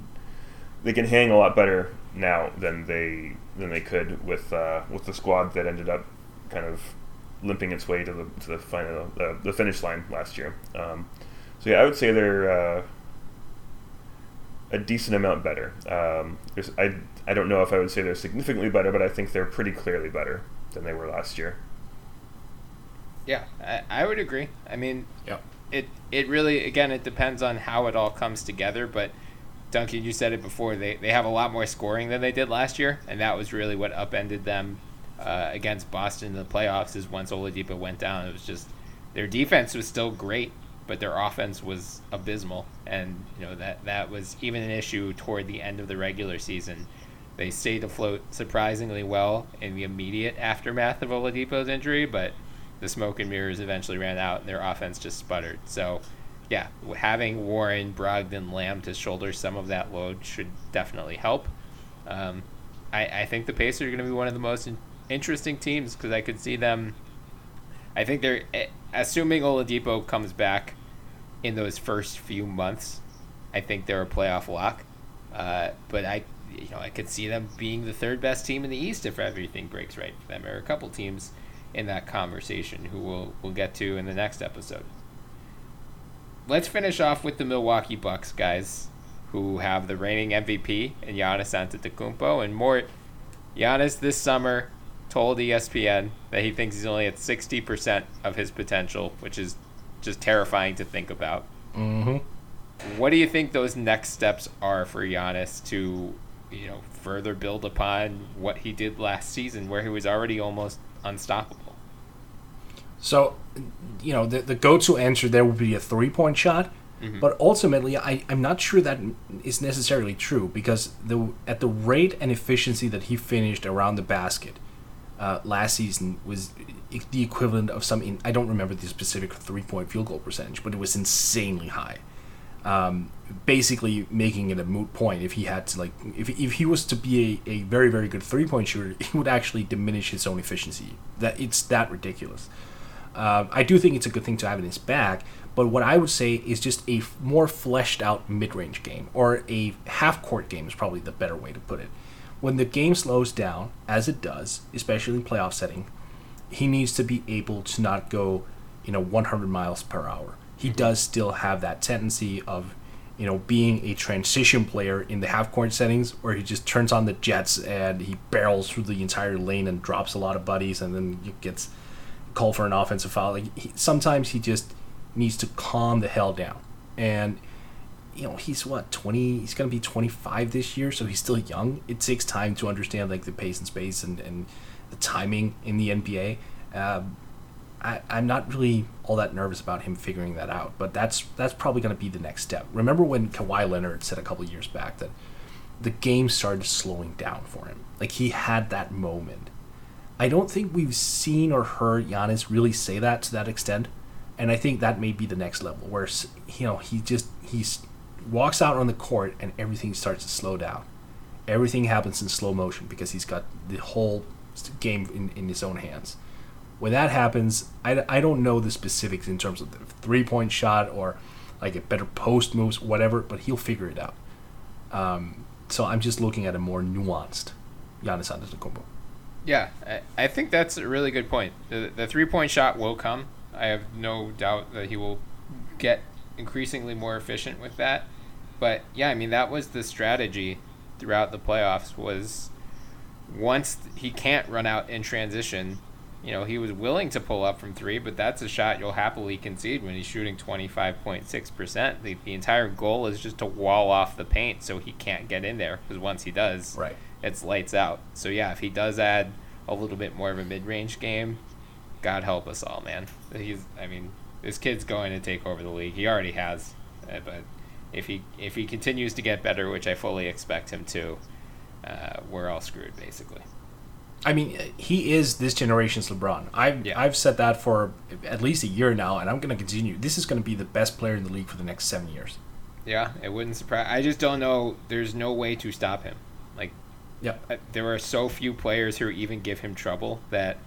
they can hang a lot better now than they than they could with uh, with the squad that ended up kind of limping its way to the to the final uh, the finish line last year. Um, so yeah, I would say they're uh, a decent amount better. Um, I I don't know if I would say they're significantly better, but I think they're pretty clearly better than they were last year. Yeah, I, I would agree. I mean, yep it it really again it depends on how it all comes together, but Duncan, you said it before. They they have a lot more scoring than they did last year, and that was really what upended them uh, against Boston in the playoffs. Is once Oladipo went down, it was just their defense was still great, but their offense was abysmal, and you know that that was even an issue toward the end of the regular season. They stayed afloat surprisingly well in the immediate aftermath of Oladipo's injury, but the smoke and mirrors eventually ran out, and their offense just sputtered. So, yeah, having Warren, Brogdon, Lamb to shoulder some of that load should definitely help. Um, I, I think the Pacers are going to be one of the most in- interesting teams because I could see them. I think they're eh, assuming Oladipo comes back in those first few months. I think they're a playoff lock, uh, but I, you know, I could see them being the third best team in the East if everything breaks right for them. Are a couple teams in that conversation who we'll we'll get to in the next episode. Let's finish off with the Milwaukee Bucks guys, who have the reigning MVP and Giannis Antetokounmpo and Mort. Giannis this summer told ESPN that he thinks he's only at 60% of his potential, which is just terrifying to think about. Mm-hmm. What do you think those next steps are for Giannis to, you know, further build upon what he did last season, where he was already almost unstoppable? So, you know, the, the go to answer there would be a three point shot. Mhm. But ultimately, I, I'm not sure that is necessarily true because the at the rate and efficiency that he finished around the basket uh, last season was the equivalent of some. In, I don't remember the specific three point field goal percentage, but it was insanely high. Um, basically, making it a moot point if he had to like if, if he was to be a, a very very good three point shooter, he would actually diminish his own efficiency. That it's that ridiculous. Uh, I do think it's a good thing to have in his back, but what I would say is just a f- more fleshed out mid range game, or a half court game is probably the better way to put it. When the game slows down, as it does, especially in playoff setting, he needs to be able to not go, you know, 100 miles per hour. He does still have that tendency of, you know, being a transition player in the half court settings where he just turns on the jets and he barrels through the entire lane and drops a lot of buddies and then gets called for an offensive foul. Like he, sometimes he just needs to calm the hell down. And you know, he's what, 20, he's going to be 25 this year, so he's still young. It takes time to understand like the pace and space and, and the timing in the NBA. Um, I, I'm not really all that nervous about him figuring that out, but that's that's probably going to be the next step. Remember when Kawhi Leonard said a couple years back that the game started slowing down for him? Like he had that moment. I don't think we've seen or heard Giannis really say that to that extent, and I think that may be the next level where you know he just he's walks out on the court and everything starts to slow down. Everything happens in slow motion because he's got the whole game in, in his own hands. When that happens, I, I don't know the specifics in terms of the three point shot or like a better post moves, whatever, but he'll figure it out. Um, so I'm just looking at a more nuanced Giannis Antetokounmpo. Yeah, I, think that's a really good point. The, the three point shot will come. I have no doubt that he will get increasingly more efficient with that. But yeah, I mean that was the strategy throughout the playoffs was once he can't run out in transition, you know, he was willing to pull up from three, but that's a shot you'll happily concede when he's shooting 25.6%. The, the entire goal is just to wall off the paint so he can't get in there, because once he does, right. It's lights out. So, yeah, if he does add a little bit more of a mid range game, God help us all, man. He's, I mean, this kid's going to take over the league. He already has, uh, but if he if he continues to get better, which I fully expect him to, uh, we're all screwed basically. I mean, he is this generation's LeBron. I've I've said that for at least a year now, and I'm going to continue. This is going to be the best player in the league for the next seven years. Yeah, it wouldn't surprise. I just don't know. There's no way to stop him. Like, yeah, there are so few players who even give him trouble that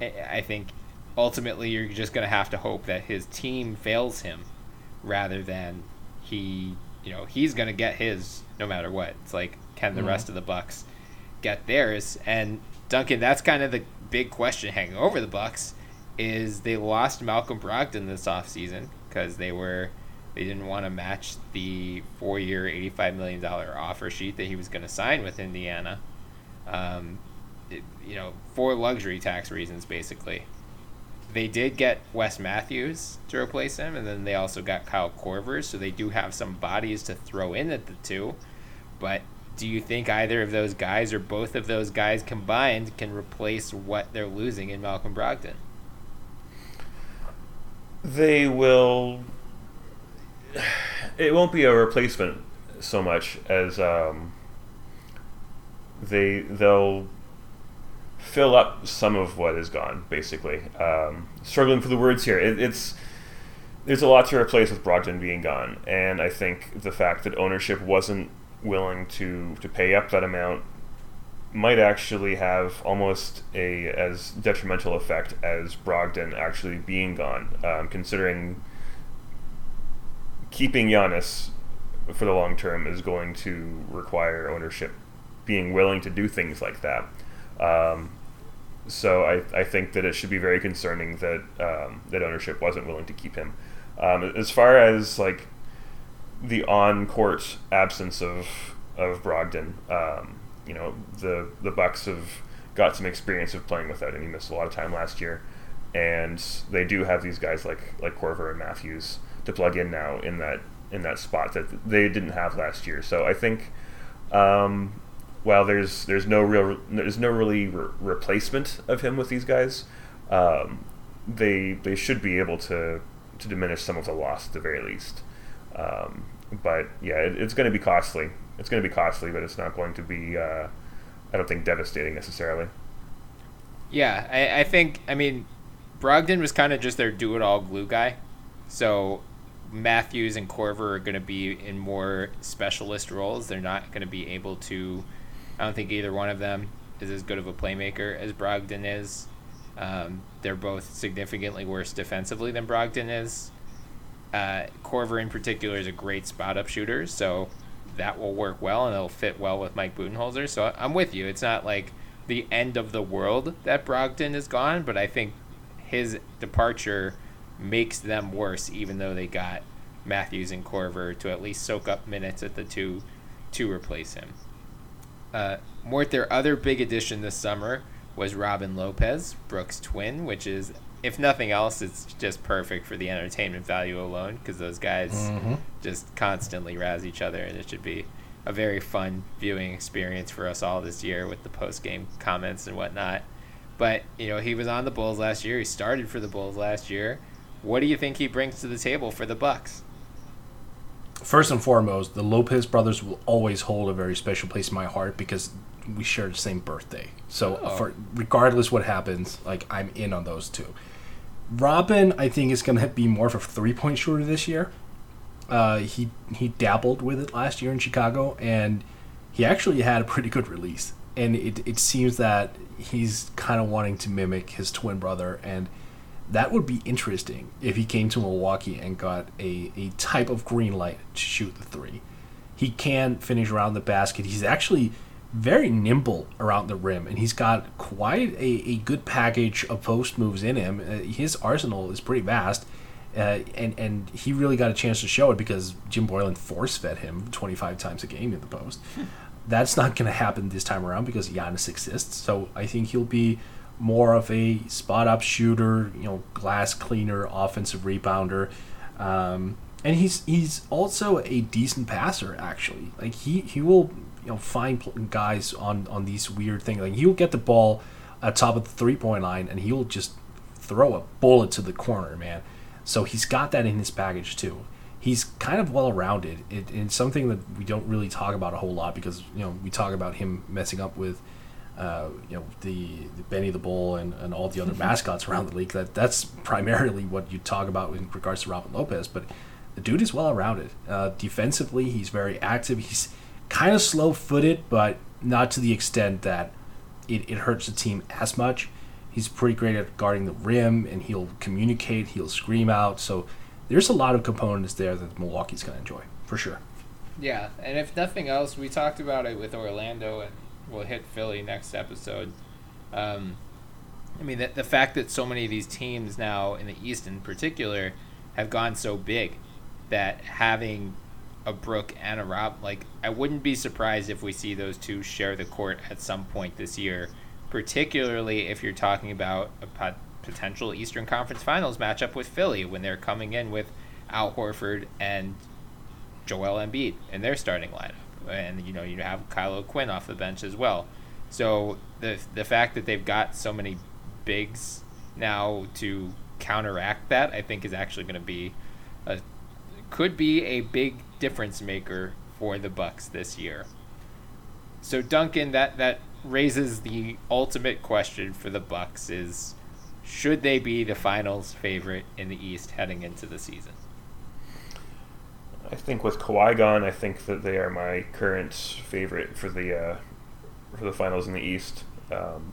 I think ultimately you're just going to have to hope that his team fails him rather than he, you know, he's going to get his no matter what. It's like can the Mhm. rest of the Bucks get theirs? And Duncan, that's kind of the big question hanging over the Bucks is they lost Malcolm Brogdon this offseason because they were they didn't want to match the four-year, eighty-five million dollar offer sheet that he was going to sign with Indiana. Um, it- you know, for luxury tax reasons, basically. they did get Wes Matthews to replace him, and then they also got Kyle Korver, so they do have some bodies to throw in at the two. But do you think either of those guys or both of those guys combined can replace what they're losing in Malcolm Brogdon? They will. It won't be a replacement so much as um, they they'll fill up some of what is gone. Basically, um, struggling for the words here. It, it's there's a lot to replace with Brogdon being gone, and I think the fact that ownership wasn't willing to to pay up that amount might actually have almost a as detrimental effect as Brogdon actually being gone, um, considering keeping Giannis for the long term is going to require ownership being willing to do things like that. Um, so I, I think that it should be very concerning that um, that ownership wasn't willing to keep him. Um, as far as like the on court absence of of Brogdon, um, you know the the Bucks have got some experience of playing without him. He missed a lot of time last year, and they do have these guys like like Korver and Matthews to plug in now in that in that spot that they didn't have last year. So I think um, while there's there's no real there's no really re- replacement of him with these guys, um, they they should be able to to diminish some of the loss at the very least. Um, but yeah, it, it's going to be costly. It's going to be costly, but it's not going to be. Uh, I don't think devastating necessarily. Yeah, I, I think I mean, Brogdon was kind of just their do-it-all glue guy, so Matthews and Korver are going to be in more specialist roles. They're not going to be able to. I don't think either one of them is as good of a playmaker as Brogdon is. Um, they're both significantly worse defensively than Brogdon is. Uh, Korver, in particular, is a great spot up shooter, so that will work well and it'll fit well with Mike Budenholzer. So I'm with you. It's not like the end of the world that Brogdon is gone, but I think his departure makes them worse, even though they got Matthews and Korver to at least soak up minutes at the two to replace him. Uh, Mort, their other big addition this summer was Robin Lopez, Brooks' twin, which is, if nothing else, it's just perfect for the entertainment value alone because those guys Mm-hmm. just constantly razz each other, and it should be a very fun viewing experience for us all this year with the post game comments and whatnot. But you know, he was on the Bulls last year. He started for the Bulls last year. What do you think he brings to the table for the Bucks? First and foremost, the Lopez brothers will always hold a very special place in my heart because we share the same birthday. So, Oh. for regardless what happens, like I'm in on those two. Robin, I think, is going to be more of a three point shooter this year. Uh, he he dabbled with it last year in Chicago, and he actually had a pretty good release. And it it seems that he's kind of wanting to mimic his twin brother, and that would be interesting if he came to Milwaukee and got a, a type of green light to shoot the three. He can finish around the basket. He's actually very nimble around the rim, and he's got quite a, a good package of post moves in him. Uh, his arsenal is pretty vast, uh, and and he really got a chance to show it because Jim Boylen force fed him 25 times a game in the post. That's not going to happen this time around because Giannis exists. So I think he'll be more of a spot up shooter, you know, glass cleaner, offensive rebounder. Um, and he's he's also a decent passer actually. Like he he will you know find guys on on these weird things. Like he'll get the ball at top of the three point line and he'll just throw a bullet to the corner, man. So he's got that in his package too. He's kind of well rounded. It, it's something that we don't really talk about a whole lot because you know we talk about him messing up with uh, you know the, the Benny the Bull and, and all the other mascots around the league. That that's primarily what you talk about in regards to Robin Lopez. But the dude is well rounded. Uh, defensively, he's very active. He's kind of slow footed, but not to the extent that it, it hurts the team as much. He's pretty great at guarding the rim, and he'll communicate. He'll scream out. So there's a lot of components there that Milwaukee's going to enjoy for sure. Yeah, and if nothing else, we talked about it with Orlando, and we'll hit Philly next episode. Um, I mean, the, the fact that so many of these teams now, in the East in particular, have gone so big that having a Brook and a Rob, like, I wouldn't be surprised if we see those two share the court at some point this year, particularly if you're talking about a pot- potential Eastern Conference Finals matchup with Philly when they're coming in with Al Horford and Joel Embiid in their starting lineup, and you know you have Kyle O'Quinn off the bench as well. So the the fact that they've got so many bigs now to counteract that, I think, is actually going to be a could be a big difference maker for the Bucks this year. So Duncan, that that raises the ultimate question for the Bucks is should they be the finals favorite in the East heading into the season? I think with Kawhi gone, I think that they are my current favorite for the uh, for the finals in the East. Um,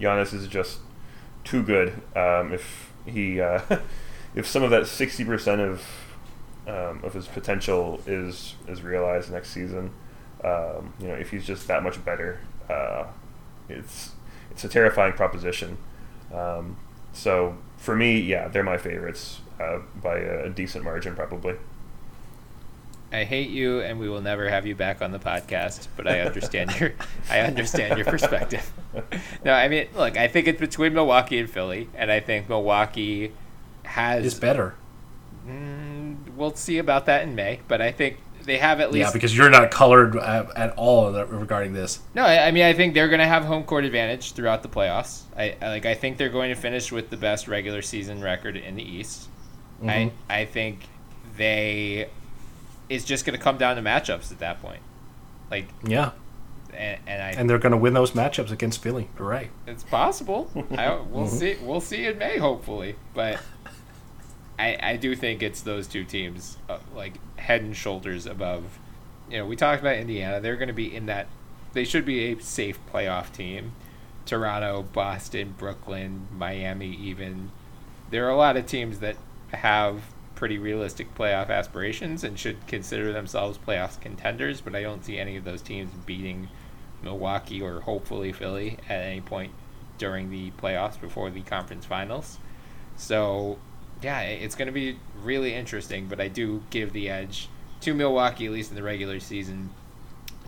Giannis is just too good. Um, if he uh, if some of that sixty percent of um, of his potential is is realized next season, um, you know, if he's just that much better, uh, it's it's a terrifying proposition. Um, so for me, yeah, they're my favorites uh, by a decent margin, probably. I hate you, and we will never have you back on the podcast. But I understand your, I understand your perspective. no, I mean, look, I think it's between Milwaukee and Philly, and I think Milwaukee has is better. Mm, we'll see about that in May, but I think they have at least. Yeah, because you're not colored at, at all regarding this. No, I, I mean I think they're going to have home court advantage throughout the playoffs. I, I, like I think they're going to finish with the best regular season record in the East. Mm-hmm. I I think they it's just going to come down to matchups at that point. Like yeah, and, and, I, and they're going to win those matchups against Philly. Right. It's possible. I, we'll mm-hmm. see. We'll see in May, hopefully. But I, I do think it's those two teams, uh, like head and shoulders above. You know, we talked about Indiana. They're going to be in that. They should be a safe playoff team. Toronto, Boston, Brooklyn, Miami, even. There are a lot of teams that have pretty realistic playoff aspirations and should consider themselves playoff contenders, but I don't see any of those teams beating Milwaukee or hopefully Philly at any point during the playoffs before the conference finals. So, yeah, it's going to be really interesting, but I do give the edge to Milwaukee, at least in the regular season.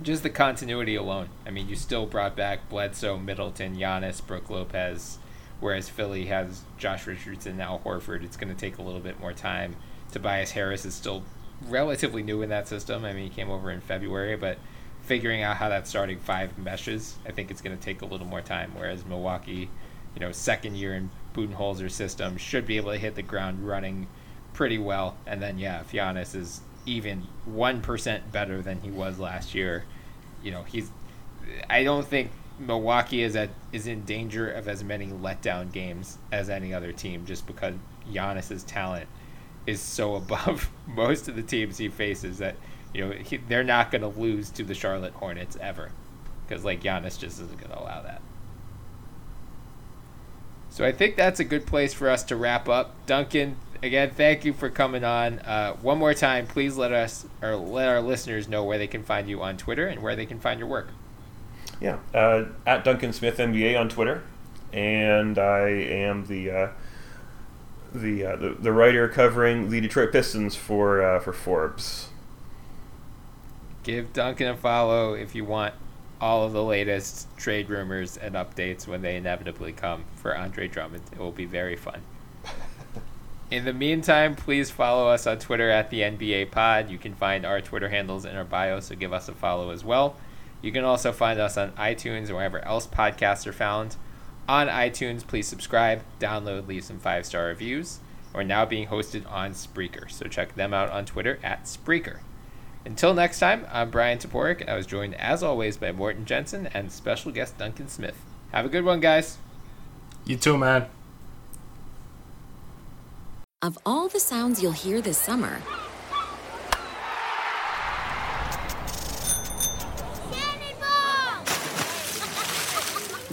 Just the continuity alone. I mean, you still brought back Bledsoe, Middleton, Giannis, Brook Lopez, whereas Philly has Josh Richardson, now Horford. It's going to take a little bit more time. Tobias Harris is still relatively new in that system. I mean, he came over in February, but figuring out how that starting five meshes, I think it's going to take a little more time. Whereas Milwaukee, you know, second year in Budenholzer's system, should be able to hit the ground running pretty well. And then, yeah, if Giannis is even 1% better than he was last year, you know, he's. I don't think Milwaukee is at is in danger of as many letdown games as any other team just because Giannis's talent is so above most of the teams he faces that you know he, they're not going to lose to the Charlotte Hornets ever because like Giannis just isn't going to allow that. So I think that's a good place for us to wrap up. Duncan, again, thank you for coming on. Uh, one more time, please let us or let our listeners know where they can find you on Twitter and where they can find your work. Yeah, uh, at Duncan Smith NBA on Twitter, and I am the uh, the, uh, the, the writer covering the Detroit Pistons for uh, for Forbes. Give Duncan a follow if you want all of the latest trade rumors and updates when they inevitably come for Andre Drummond. It will be very fun. In the meantime, please follow us on Twitter at the NBA Pod. You can find our Twitter handles in our bio, so give us a follow as well. You can also find us on iTunes or wherever else podcasts are found. On iTunes, please subscribe, download, leave some five star reviews. We're now being hosted on Spreaker, so check them out on Twitter at Spreaker. Until next time, I'm Bryan Toporek, and I was joined as always by Morten Jensen and special guest Duncan Smith. Have a good one, guys. You too, man. Of all the sounds you'll hear this summer,